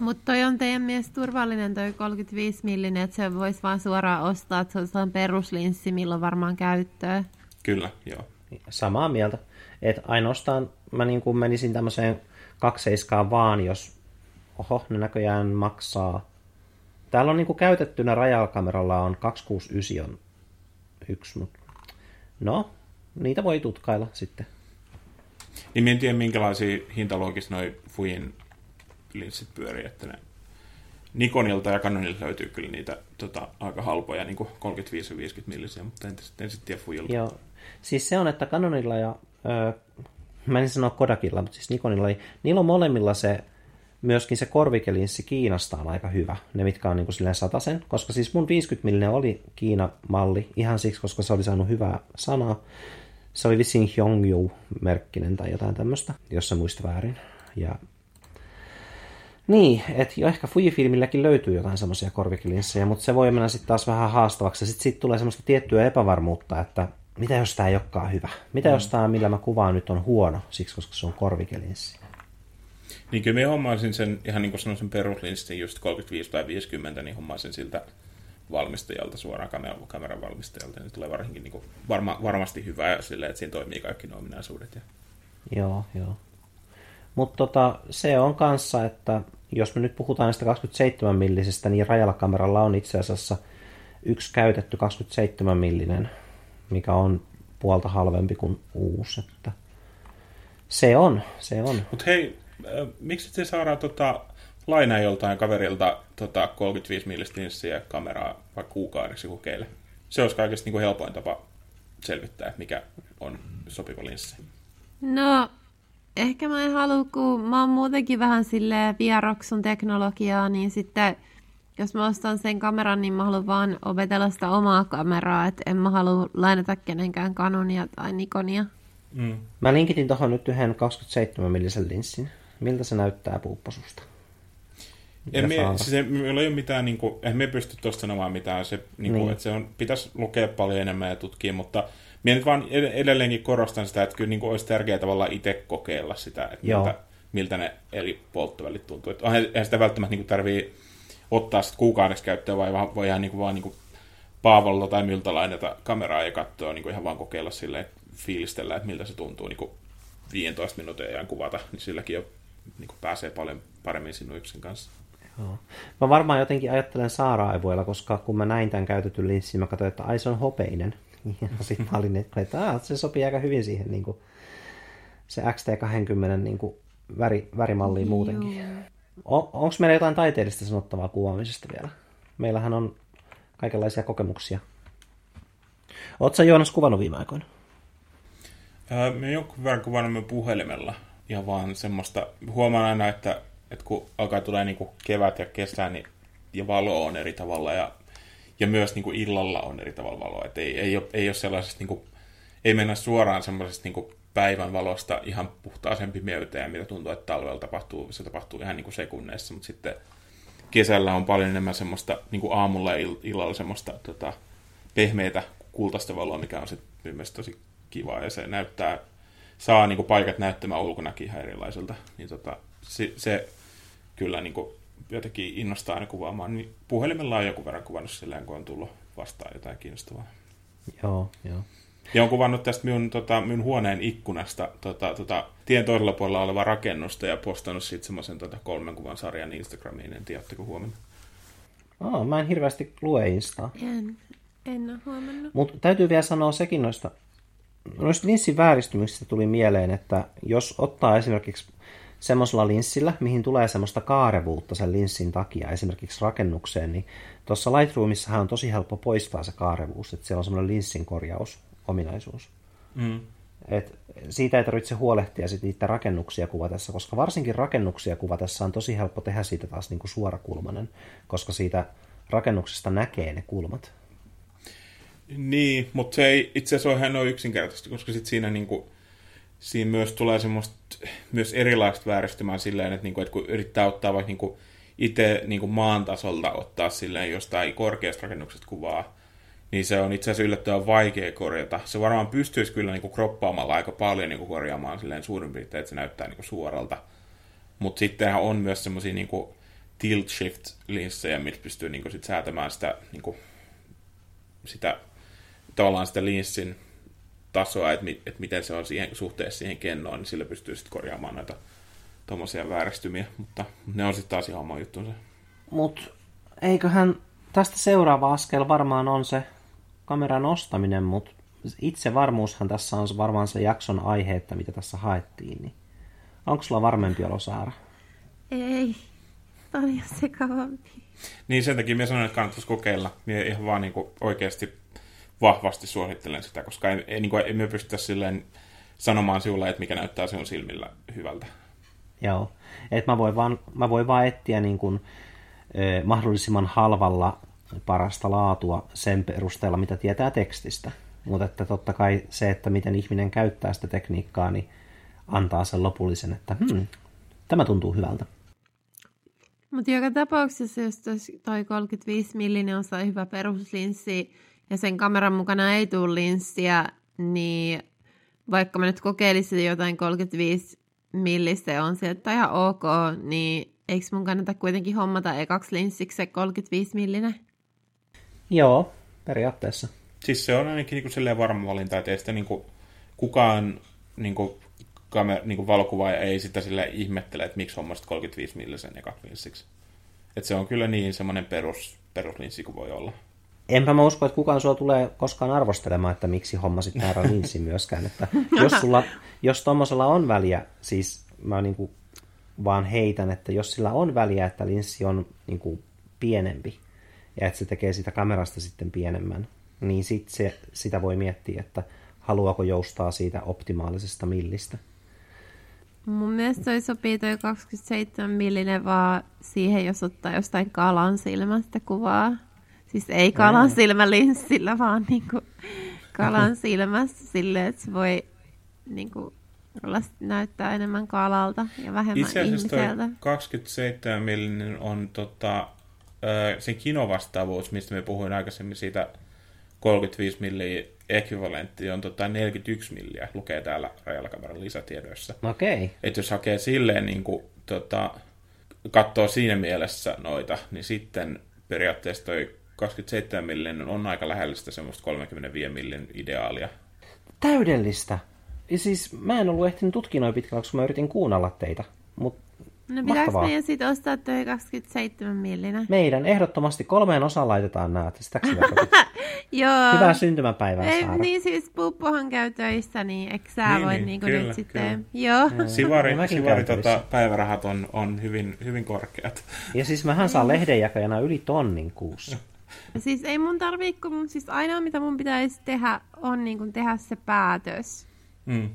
Speaker 2: Mutta toi on teidän mielestä turvallinen toi 35 millinen, että se voisi vaan suoraan ostaa, että se on peruslinssi, milloin varmaan käyttöä.
Speaker 3: Kyllä, joo.
Speaker 1: Samaa mieltä. Että ainoastaan mä niin kuin menisin tämmöiseen kakseiskaan vaan, jos oho, ne näköjään maksaa. Täällä on niin kuin käytettynä rajakameralla on 269 on yksi, mutta no, niitä voi tutkailla sitten.
Speaker 3: Niin en tiedä, minkälaisia hintaluokissa noi Fujin linssit pyörii, että ne Nikonilta ja Canonilta löytyy kyllä niitä tota, aika halpoja, niin kuin 35 ja 50 millisiä, mutta en, en sitten tiedä Fujilta.
Speaker 1: Joo, siis se on, että Canonilla ja, ö, mä en sanoa Kodakilla, mutta siis Nikonilla, niillä on molemmilla se, myöskin se korvikelinssi Kiinasta on aika hyvä, ne mitkä on niin kuin silleen sen, koska siis mun 50 millinen oli Kiina-malli, ihan siksi, koska se oli saanut hyvää sanaa. Se oli vissiin Hyongyu-merkkinen tai jotain tämmöistä, jos sä muista väärin. Ja niin, että jo ehkä Fujifilmilläkin löytyy jotain semmoisia korvikilinssejä, mutta se voi mennä sitten taas vähän haastavaksi. Sitten sit tulee semmoista tiettyä epävarmuutta, että mitä jos tämä ei olekaan hyvä? Mitä mm. jos tämä, millä mä kuvaan nyt, on huono, siksi koska se on korvikelinssi?
Speaker 3: Niin kyllä mä hommaisin sen, ihan niin kuin sanoin sen peruslinssin, just 35 tai 50, niin hommaisin siltä valmistajalta, suoraan kameran, kameran valmistajalta, niin tulee varsinkin niin kuin varma, varmasti hyvää ja silleen, että siinä toimii kaikki ne ominaisuudet. Ja...
Speaker 1: Joo, joo. Mutta tota, se on kanssa, että jos me nyt puhutaan näistä 27 millisestä, niin rajalla kameralla on itse asiassa yksi käytetty 27 millinen, mikä on puolta halvempi kuin uusi. Että se on, se on.
Speaker 3: Mutta hei, äh, miksi te saadaan tota, lainaa joltain kaverilta tota, 35 millistä linssiä kameraa vaikka kuukaudeksi kokeille? Se olisi kaikista niin kuin helpoin tapa selvittää, mikä on sopiva linssi.
Speaker 2: No, ehkä mä en halua, kun mä oon muutenkin vähän sille vieroksun teknologiaa, niin sitten jos mä ostan sen kameran, niin mä haluan vaan opetella sitä omaa kameraa, että en mä halua lainata kenenkään Canonia tai Nikonia.
Speaker 1: Mm. Mä linkitin tuohon nyt yhden 27 millisen linssin. Miltä se näyttää puupposusta?
Speaker 3: En me, siis ei, meillä ei ole mitään, niin kuin, eihän me pysty tuosta sanomaan mitään, se, niin kuin, niin. että se on, pitäisi lukea paljon enemmän ja tutkia, mutta minä nyt vaan edelleenkin korostan sitä, että kyllä niin kuin olisi tärkeää tavallaan itse kokeilla sitä, että miltä, miltä ne eri polttovälit tuntuu. Että eihän sitä välttämättä niin tarvii ottaa sitten kuukaudeksi käyttöön, vai voi ihan niin kuin vaan niin kuin Paavolta tai miltä lainata kameraa ja katsoa, niin kuin ihan vaan kokeilla sille fiilistellä, että miltä se tuntuu niin kuin 15 minuutin ajan kuvata, niin silläkin jo niin kuin pääsee paljon paremmin sinun yksin kanssa.
Speaker 1: Joo. Mä varmaan jotenkin ajattelen Saara-aivoilla, koska kun mä näin tämän käytetyn linssin, mä katsoin, että ai se on hopeinen. Ja sitten mä olin, että ah, se sopii aika hyvin siihen niin kuin, se XT20 niin kuin, väri, värimalliin muutenkin. On, Onko meillä jotain taiteellista sanottavaa kuvaamisesta vielä? Meillähän on kaikenlaisia kokemuksia. Oletko Joonas kuvannut viime aikoina?
Speaker 3: Öö, me jonkun verran kuvannut me puhelimella. Ja vaan semmoista, huomaan aina, että, että kun alkaa tulee niin kuin kevät ja kesä, niin ja valo on eri tavalla ja, ja myös niin kuin illalla on eri tavalla valoa. Että ei, ei, ole, ei ole sellaisesta, niin kuin, ei mennä suoraan semmoisesta niin kuin päivän valosta ihan puhtaaseen pimeyteen, mitä tuntuu, että talvella tapahtuu, se tapahtuu ihan niin kuin sekunneissa, mutta sitten kesällä on paljon enemmän semmoista niin kuin aamulla ja illalla semmoista tota, pehmeitä kultaista valoa, mikä on sitten mielestäni tosi kiva ja se näyttää, saa niin kuin paikat näyttämään ulkonakin ihan erilaiselta. Niin tota, se, se kyllä niin kuin jotenkin innostaa aina kuvaamaan, niin puhelimella on joku verran kuvannut silleen, kun on tullut vastaan jotain kiinnostavaa.
Speaker 1: Joo, joo.
Speaker 3: Ja on kuvannut tästä minun, tota, minun huoneen ikkunasta tota, tota, tien toisella puolella olevaa rakennusta ja postannut siitä semmoisen tota, kolmen kuvan sarjan Instagramiin. En tiedä, huomenna.
Speaker 1: Oh, mä en hirveästi lue Instaa.
Speaker 2: En, en ole huomannut.
Speaker 1: Mutta täytyy vielä sanoa sekin noista, noista linssin vääristymistä tuli mieleen, että jos ottaa esimerkiksi semmoisella linssillä, mihin tulee semmoista kaarevuutta sen linssin takia, esimerkiksi rakennukseen, niin tuossa Lightroomissahan on tosi helppo poistaa se kaarevuus, että siellä on semmoinen linssin korjausominaisuus. Mm. Et siitä ei tarvitse huolehtia sit niitä rakennuksia kuvatessa, koska varsinkin rakennuksia kuvatessa on tosi helppo tehdä siitä taas niinku suorakulmanen, koska siitä rakennuksesta näkee ne kulmat.
Speaker 3: Niin, mutta se ei itse asiassa ole ihan noin yksinkertaisesti, koska sit siinä niinku, siinä myös tulee semmoista myös erilaista vääristymää silleen, että, niinku, että kun yrittää ottaa vaikka niinku itse niinku maan tasolta ottaa silleen jostain korkeasta rakennuksesta kuvaa, niin se on itse asiassa yllättävän vaikea korjata. Se varmaan pystyisi kyllä niinku kroppaamalla aika paljon niinku korjaamaan silleen suurin piirtein, että se näyttää niinku suoralta. Mutta sittenhän on myös semmoisia niinku tilt shift linssejä, millä pystyy niinku sit säätämään sitä, niinku, sitä tavallaan sitä linssin tasoa, että, mi, että miten se on siihen, suhteessa siihen kennoon, niin sillä pystyy sitten korjaamaan näitä tuommoisia vääristymiä, mutta ne on sitten taas ihan oma juttunsa.
Speaker 1: Mutta eiköhän tästä seuraava askel varmaan on se kameran ostaminen, mutta itse varmuushan tässä on varmaan se jakson aihe, että mitä tässä haettiin. Niin onko sulla varmempi olo, Saara?
Speaker 2: Ei, paljon sekavampi.
Speaker 3: Niin sen takia minä sanoin, että kannattaisi kokeilla. Minä ihan vaan niin oikeasti vahvasti suosittelen sitä, koska ei, ei, niin kuin, ei me pystytä silleen sanomaan sinulle, että mikä näyttää sinun silmillä hyvältä.
Speaker 1: Joo, että mä voin vaan, mä voin vaan etsiä niin kuin, eh, mahdollisimman halvalla parasta laatua sen perusteella, mitä tietää tekstistä. Mutta että totta kai se, että miten ihminen käyttää sitä tekniikkaa, niin antaa sen lopullisen, että hmm, tämä tuntuu hyvältä.
Speaker 2: Mutta joka tapauksessa, jos toi 35 millinen on hyvä peruslinssi, ja sen kameran mukana ei tule linssiä, niin vaikka mä nyt kokeilisin jotain 35 millistä on se, että ihan ok, niin eikö mun kannata kuitenkin hommata ekaksi linssiksi se 35 millinen?
Speaker 1: Joo, periaatteessa.
Speaker 3: Siis se on ainakin niin kuin varma valinta, että ei sitä niin kuin, kukaan niin kuin, kamer, niin kuin valokuvaaja ei sitä sille ihmettele, että miksi hommasit 35 millisen ekaksi linssiksi. Että se on kyllä niin semmoinen perus, peruslinssi kuin voi olla
Speaker 1: enpä mä usko, että kukaan sua tulee koskaan arvostelemaan, että miksi hommasit väärän linssin myöskään. Että jos, sulla, jos tommosella on väliä, siis mä niin kuin vaan heitän, että jos sillä on väliä, että linssi on niin kuin pienempi ja että se tekee sitä kamerasta sitten pienemmän, niin sit se, sitä voi miettiä, että haluaako joustaa siitä optimaalisesta millistä.
Speaker 2: Mun mielestä toi sopii toi 27 millinen vaan siihen, jos ottaa jostain kalan silmästä kuvaa. Siis ei kalan silmälinssillä, vaan niinku kalan silmässä silleen, että se voi niinku olla, näyttää enemmän kalalta ja vähemmän Itse asiassa ihmiseltä.
Speaker 3: 27 millinen on tota, sen kinovastaavuus, mistä me puhuin aikaisemmin siitä 35 milliä ekvivalentti on tota 41 milliä, lukee täällä rajalla lisätiedoissa.
Speaker 1: Okei. Okay.
Speaker 3: Että jos hakee silleen niin kuin, tota, katsoo siinä mielessä noita, niin sitten periaatteessa toi 27 millin on aika lähellä sitä semmoista 35 millin ideaalia.
Speaker 1: Täydellistä. Ja siis mä en ollut ehtinyt tutkia noin pitkällä, koska mä yritin kuunnella teitä. Mutta
Speaker 2: No pitääkö
Speaker 1: Mahtavaa.
Speaker 2: meidän sitten ostaa toi 27 millinen?
Speaker 1: Meidän ehdottomasti kolmeen osaan laitetaan nämä. Sä tarkoitit?
Speaker 2: Joo.
Speaker 1: Hyvää syntymäpäivää,
Speaker 2: Ei,
Speaker 1: Saara.
Speaker 2: niin siis Puppohan käy töissä, niin eikö sä
Speaker 3: Niin,
Speaker 2: voi
Speaker 3: niin,
Speaker 2: niinku
Speaker 3: kyllä,
Speaker 2: nyt sitten...
Speaker 3: kyllä.
Speaker 2: Joo.
Speaker 3: Sivari,
Speaker 1: mäkin
Speaker 3: sivari tota, päivärahat on, on hyvin, hyvin korkeat.
Speaker 1: Ja siis mähän saan lehdenjakajana yli tonnin kuussa.
Speaker 2: Siis ei mun tarvii, kun mun, siis ainoa mitä mun pitäisi tehdä on niinku tehdä se päätös.
Speaker 3: Mm.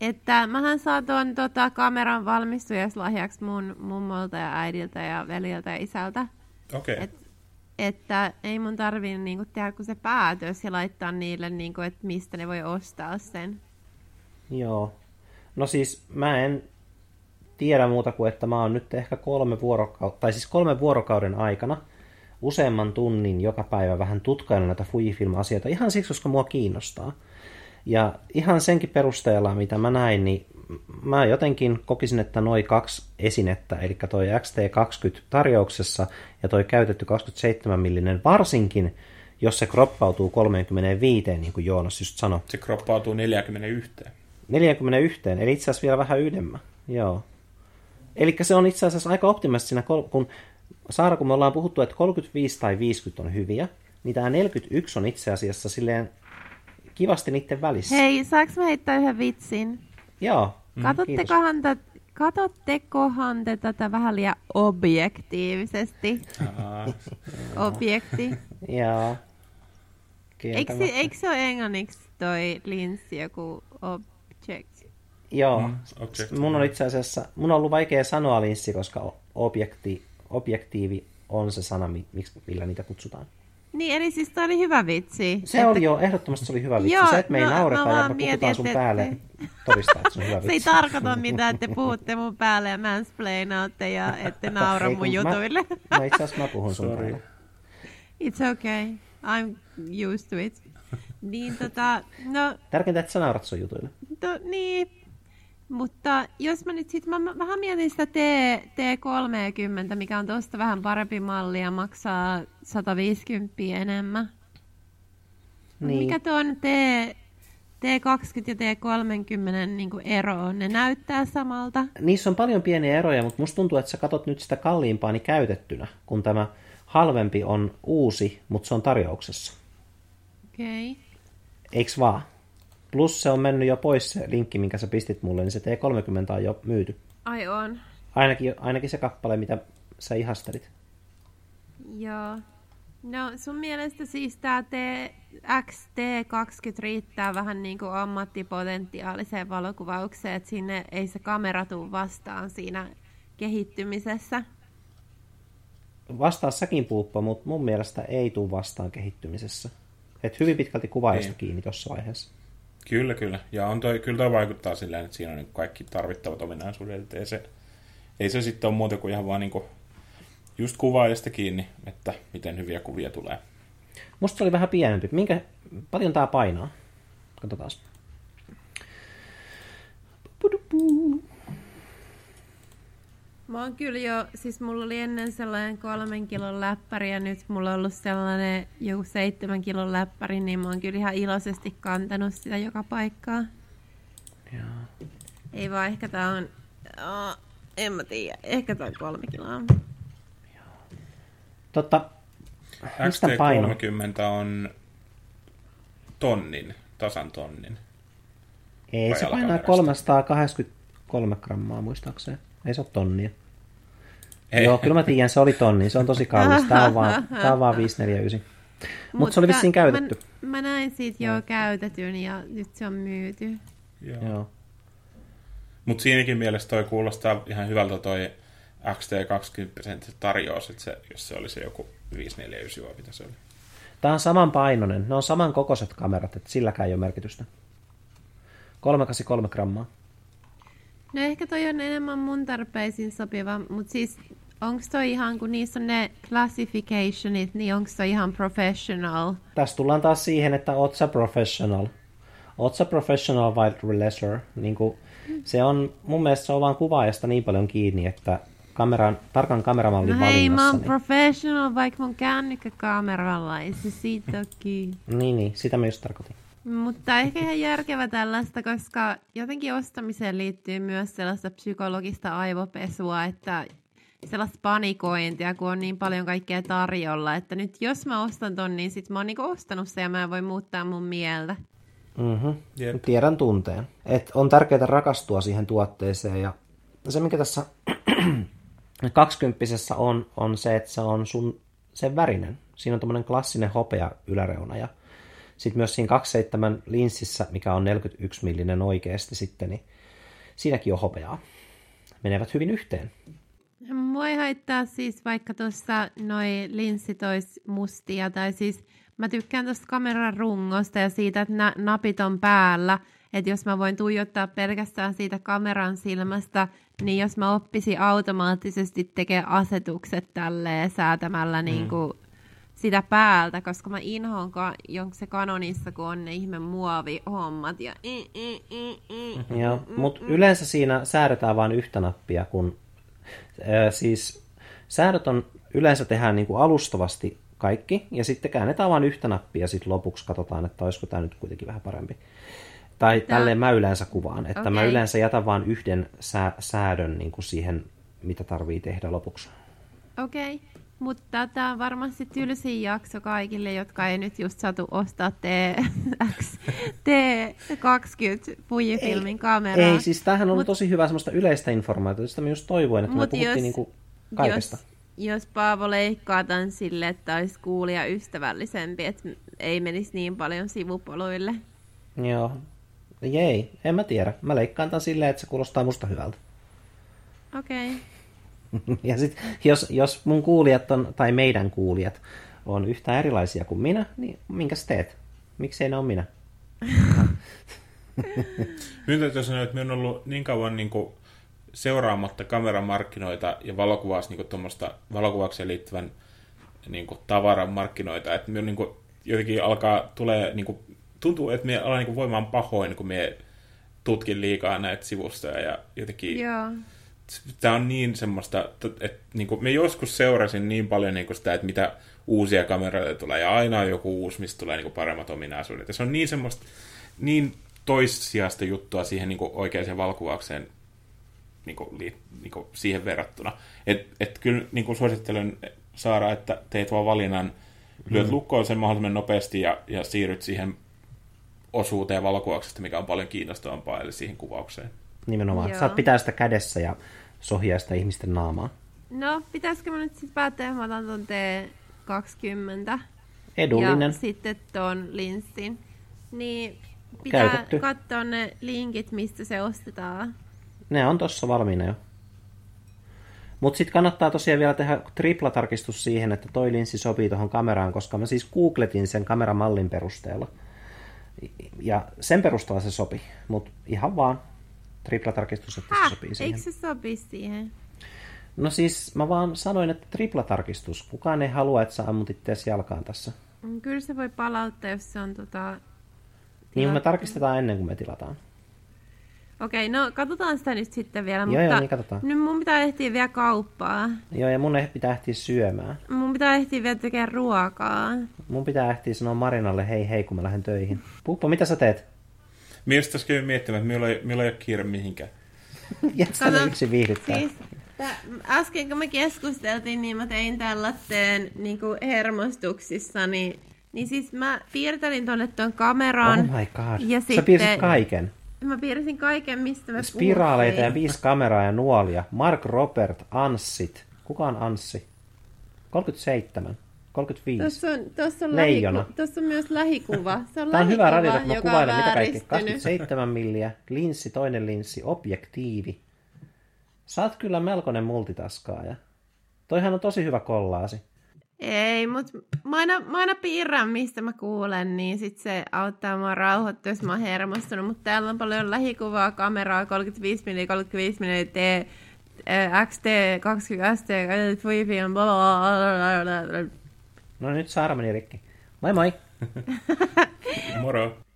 Speaker 2: Että mähän saan tuon tota, kameran valmistujaslahjaksi mun mummolta ja äidiltä ja veljeltä ja isältä.
Speaker 3: Okei. Okay.
Speaker 2: Et, että ei mun tarvii niinku tehdä kuin se päätös ja laittaa niille, niinku, että mistä ne voi ostaa sen.
Speaker 1: Joo. No siis mä en tiedä muuta kuin, että mä oon nyt ehkä kolme vuorokautta, tai siis kolme vuorokauden aikana useamman tunnin joka päivä vähän tutkailla näitä Fujifilm-asioita ihan siksi, koska mua kiinnostaa. Ja ihan senkin perusteella, mitä mä näin, niin mä jotenkin kokisin, että noin kaksi esinettä, eli toi XT20 tarjouksessa ja toi käytetty 27 millinen, varsinkin jos se kroppautuu 35, niin kuin Joonas just sanoi,
Speaker 3: Se kroppautuu 41.
Speaker 1: 41, eli itse asiassa vielä vähän ydemmä. Joo. Eli se on itse asiassa aika optimaalisesti siinä, kun Saara, kun me ollaan puhuttu, että 35 tai 50 on hyviä, niin tämä 41 on itse asiassa silleen kivasti niiden välissä.
Speaker 2: Hei, saaks mä heittää yhden vitsin?
Speaker 1: Joo.
Speaker 2: Katottekohan, tä, katottekohan te tätä vähän liian objektiivisesti? Objekti.
Speaker 1: Joo.
Speaker 2: Eikö, eikö se ole englanniksi toi linssi joku object?
Speaker 1: Joo.
Speaker 3: Mm, objektiivi.
Speaker 1: Mun on itse asiassa, mun on ollut vaikea sanoa linssi, koska objekti, objektiivi on se sana, mi- miksi, millä niitä kutsutaan.
Speaker 2: Niin, eli siis toi oli hyvä vitsi.
Speaker 1: Se oli jo, ehdottomasti se oli hyvä vitsi.
Speaker 2: Joo,
Speaker 1: se, että me ei
Speaker 2: no,
Speaker 1: naureta ja me
Speaker 2: mietin,
Speaker 1: puhutaan sun
Speaker 2: että-
Speaker 1: päälle, todistaa, että se on hyvä
Speaker 2: Se ei
Speaker 1: vitsi.
Speaker 2: tarkoita mitään, että te puhutte mun päälle ja mansplainaatte ja ette naura
Speaker 1: Ei,
Speaker 2: mun jutuille.
Speaker 1: Mä, no itse asiassa mä puhun sun
Speaker 3: Sorry.
Speaker 1: päälle.
Speaker 2: It's okay. I'm used to it. Niin tota, no,
Speaker 1: Tärkeintä, että sä naurat sun jutuille.
Speaker 2: to, niin. Mutta jos mä nyt sit, mä, vähän mietin sitä T, T30, mikä on tosta vähän parempi malli ja maksaa 150 enemmän.
Speaker 1: Niin.
Speaker 2: Mikä tuon T, T20 ja T30 niin ero on? Ne näyttää samalta.
Speaker 1: Niissä on paljon pieniä eroja, mutta musta tuntuu, että sä katot nyt sitä kalliimpaani käytettynä, kun tämä halvempi on uusi, mutta se on tarjouksessa.
Speaker 2: Okei. Okay.
Speaker 1: Eiks vaan? Plus se on mennyt jo pois se linkki, minkä sä pistit mulle, niin se T30 on jo myyty.
Speaker 2: Ai on.
Speaker 1: Ainakin, ainakin se kappale, mitä sä ihastelit.
Speaker 2: Joo. No sun mielestä siis tämä XT20 riittää vähän niin kuin ammattipotentiaaliseen valokuvaukseen, että sinne ei se kamera tule vastaan siinä kehittymisessä.
Speaker 1: Vastaa säkin puuppa, mutta mun mielestä ei tule vastaan kehittymisessä. Et hyvin pitkälti kuvaajasta
Speaker 3: Niin.
Speaker 1: kiinni tuossa vaiheessa.
Speaker 3: Kyllä, kyllä. Ja on toi, kyllä toi vaikuttaa silleen, että siinä on niin kaikki tarvittavat ominaisuudet. Ei se, ei se sitten ole muuta kuin ihan vaan niin kuin just kuvaajasta kiinni, että miten hyviä kuvia tulee.
Speaker 1: Musta se oli vähän pienempi. Minkä, paljon tää painaa? Katsotaan.
Speaker 2: Mä oon kyllä jo, siis mulla oli ennen sellainen kolmen kilon läppäri ja nyt mulla on ollut sellainen joku seitsemän kilon läppäri, niin mä oon kyllä ihan iloisesti kantanut sitä joka paikkaan.
Speaker 1: Joo.
Speaker 2: Ei vaan ehkä tää on, oh, en mä tiedä, ehkä tää on kolme kiloa.
Speaker 1: Totta, mistä paino?
Speaker 3: XT30 on tonnin, tasan tonnin.
Speaker 1: Ei, se painaa
Speaker 3: kamerasta.
Speaker 1: 383 grammaa muistaakseen. Ei se ole tonnia.
Speaker 3: Ei.
Speaker 1: Joo, kyllä mä tiedän, se oli tonni. Se on tosi kallis. Tää on vaan, tää on vaan 549. Mutta se oli vissiin käytetty.
Speaker 2: Mä, mä näin siitä jo käytetyn ja nyt se on myyty.
Speaker 3: Joo.
Speaker 1: Joo.
Speaker 3: Mutta siinäkin mielessä toi kuulostaa ihan hyvältä toi XT20 tarjous, että se, jos se olisi joku 549 vai mitä se oli.
Speaker 1: Tää on saman painoinen. Ne on saman kokoiset kamerat, että silläkään ei ole merkitystä. 383 grammaa.
Speaker 2: No ehkä toi on enemmän mun tarpeisiin sopiva, mutta siis onko toi ihan, kun niissä on ne classificationit, niin onko toi ihan professional?
Speaker 1: Tässä tullaan taas siihen, että oot sä professional. Oot sä professional vai leisure. Niin kuin, se on, mun mielestä se on vaan kuvaajasta niin paljon kiinni, että kameran, tarkan kameramallin
Speaker 2: No hei, mä oon professional, vaikka mun kännykkäkameralla, ei se siitä kiinni.
Speaker 1: niin, niin, sitä mä just tarkoitin.
Speaker 2: Mutta ehkä ihan järkevä tällaista, koska jotenkin ostamiseen liittyy myös sellaista psykologista aivopesua, että sellaista panikointia, kun on niin paljon kaikkea tarjolla, että nyt jos mä ostan ton, niin sit mä oon niinku ostanut se ja mä en voi muuttaa mun mieltä.
Speaker 1: Mm-hmm. Yep. Tiedän tunteen. Et on tärkeää rakastua siihen tuotteeseen ja se, mikä tässä kaksikymppisessä on, on se, että se on sun sen värinen. Siinä on tämmöinen klassinen hopea yläreuna ja sitten myös siinä 27 linssissä, mikä on 41 millinen oikeasti sitten, niin siinäkin on hopeaa. Menevät hyvin yhteen.
Speaker 2: Ei haittaa siis vaikka tuossa noi linssit olisi mustia, tai siis mä tykkään tuosta kameran rungosta ja siitä, että nä- napit on päällä, että jos mä voin tuijottaa pelkästään siitä kameran silmästä, niin jos mä oppisin automaattisesti tekemään asetukset tälleen säätämällä mm. niin kuin sitä päältä, koska mä inhoon ka- se kanonissa, kun on ne ihme muovihommat. Ja...
Speaker 1: Joo, mutta yleensä siinä säädetään vain yhtä nappia, kun äh, siis säädöt on yleensä tehdään niin kuin alustavasti kaikki, ja sitten käännetään vain yhtä nappia, ja sitten lopuksi katsotaan, että olisiko tämä nyt kuitenkin vähän parempi. Tai Tää... tälleen mä yleensä kuvaan, että okay. mä yleensä jätän vain yhden sää- säädön niin kuin siihen, mitä tarvii tehdä lopuksi.
Speaker 2: Okei. Okay. Mutta tämä on varmasti tylsin jakso kaikille, jotka ei nyt just saatu ostaa TX, T20 Fujifilmin kameraa.
Speaker 1: Ei, siis tämähän on Mut, tosi hyvä semmoista yleistä informaatiota, josta mä just toivoin, että me puhuttiin jos, niinku kaikesta.
Speaker 2: Jos, jos Paavo leikkaa tämän sille, että olisi kuulija ystävällisempi, että ei menisi niin paljon sivupoluille.
Speaker 1: Joo. Jei, en mä tiedä. Mä leikkaan tämän silleen, että se kuulostaa musta hyvältä.
Speaker 2: Okei. Okay.
Speaker 1: Ja sit, jos, jos mun kuulijat on, tai meidän kuulijat on yhtä erilaisia kuin minä, niin minkäs teet? Miksei ne ole minä?
Speaker 3: Minun täytyy sanoa, että minä on ollut niin kauan niin kuin seuraamatta kameramarkkinoita ja valokuvauks, niin valokuvaukseen liittyvän niin kuin, tavaran markkinoita, että minun niin kuin, jotenkin alkaa, tulee, niin kuin, tuntuu, että minä alan niin kuin, voimaan pahoin, kun minä tutkin liikaa näitä sivustoja ja jotenkin...
Speaker 2: Joo
Speaker 3: tämä on niin semmoista, että, että niin kuin, me joskus seurasin niin paljon niin kuin sitä, että mitä uusia kameroita tulee, ja aina on joku uusi, mistä tulee niin kuin paremmat ominaisuudet. Ja se on niin semmoista, niin toissijasta juttua siihen niin kuin oikeaan valkuvaukseen niin kuin, niin kuin siihen verrattuna. Et, et kyllä niin kuin suosittelen Saara, että teet vaan valinnan, lyöt mm. lukkoon sen mahdollisimman nopeasti ja, ja siirryt siihen osuuteen valokuvauksesta, mikä on paljon kiinnostavampaa, eli siihen kuvaukseen.
Speaker 1: Nimenomaan. Joo. Saat pitää sitä kädessä ja sohjaa sitä ihmisten naamaa.
Speaker 2: No, pitäisikö mä nyt sitten päättää, että mä otan ton T20.
Speaker 1: Edullinen.
Speaker 2: Ja sitten ton linssin. Niin pitää Käytetty. katsoa ne linkit, mistä se ostetaan.
Speaker 1: Ne on tossa valmiina jo. Mutta sitten kannattaa tosiaan vielä tehdä triplatarkistus siihen, että toi linssi sopii tuohon kameraan, koska mä siis googletin sen kameramallin perusteella. Ja sen perusteella se sopi, mutta ihan vaan triplatarkistus, että se sopii siihen.
Speaker 2: Eikö se sopi siihen?
Speaker 1: No siis mä vaan sanoin, että triplatarkistus. Kukaan ei halua, että sä ammut itseäsi jalkaan tässä.
Speaker 2: Mm, kyllä se voi palauttaa, jos se on tota...
Speaker 1: Niin me tarkistetaan ennen kuin me tilataan.
Speaker 2: Okei, no katsotaan sitä nyt sitten vielä,
Speaker 1: joo,
Speaker 2: mutta
Speaker 1: joo, niin katsotaan.
Speaker 2: nyt mun pitää ehtiä vielä kauppaa.
Speaker 1: Joo, ja mun pitää ehtiä syömään.
Speaker 2: Mun pitää ehtiä vielä tekemään ruokaa.
Speaker 1: Mun pitää ehtiä sanoa Marinalle hei hei, kun mä lähden töihin. Puppo, mitä sä teet?
Speaker 3: Miestä käy miettimään, että meillä ei, meillä ei ole kiire mihinkään.
Speaker 1: Jättä yksi viihdyttää. Siis,
Speaker 2: äsken kun me keskusteltiin, niin mä tein tällaisen niin hermostuksissa, niin, niin siis mä piirtelin tuonne tuon kameran.
Speaker 1: Oh my god. Ja Sä sitten, piirsit kaiken.
Speaker 2: Mä piirsin kaiken, mistä me
Speaker 1: Spiraaleita puhuttiin. ja viisi kameraa ja nuolia. Mark Robert, Anssit. Kuka on Anssi? 37. 35.
Speaker 2: Tuossa on, tuossa on, Leijona. Lähiku, tuossa on myös lähikuva. Se on
Speaker 1: Tämä on hyvä radio, että mä kuvailen mitä kaikki. 27 milliä, linssi, toinen linssi, objektiivi. Saat kyllä melkoinen multitaskaaja. Toihan on tosi hyvä kollaasi.
Speaker 2: Ei, mutta mä aina, mä aina piirrän, mistä mä kuulen, niin sit se auttaa mua rauhoittua, jos mä oon hermostunut. Mutta täällä on paljon lähikuvaa, kameraa, 35 mm, 35 mm, T, XT, 20 ST, Fujifilm, bla bla bla bla
Speaker 1: No nyt Saara meni rikki. Moi moi!
Speaker 3: Moro!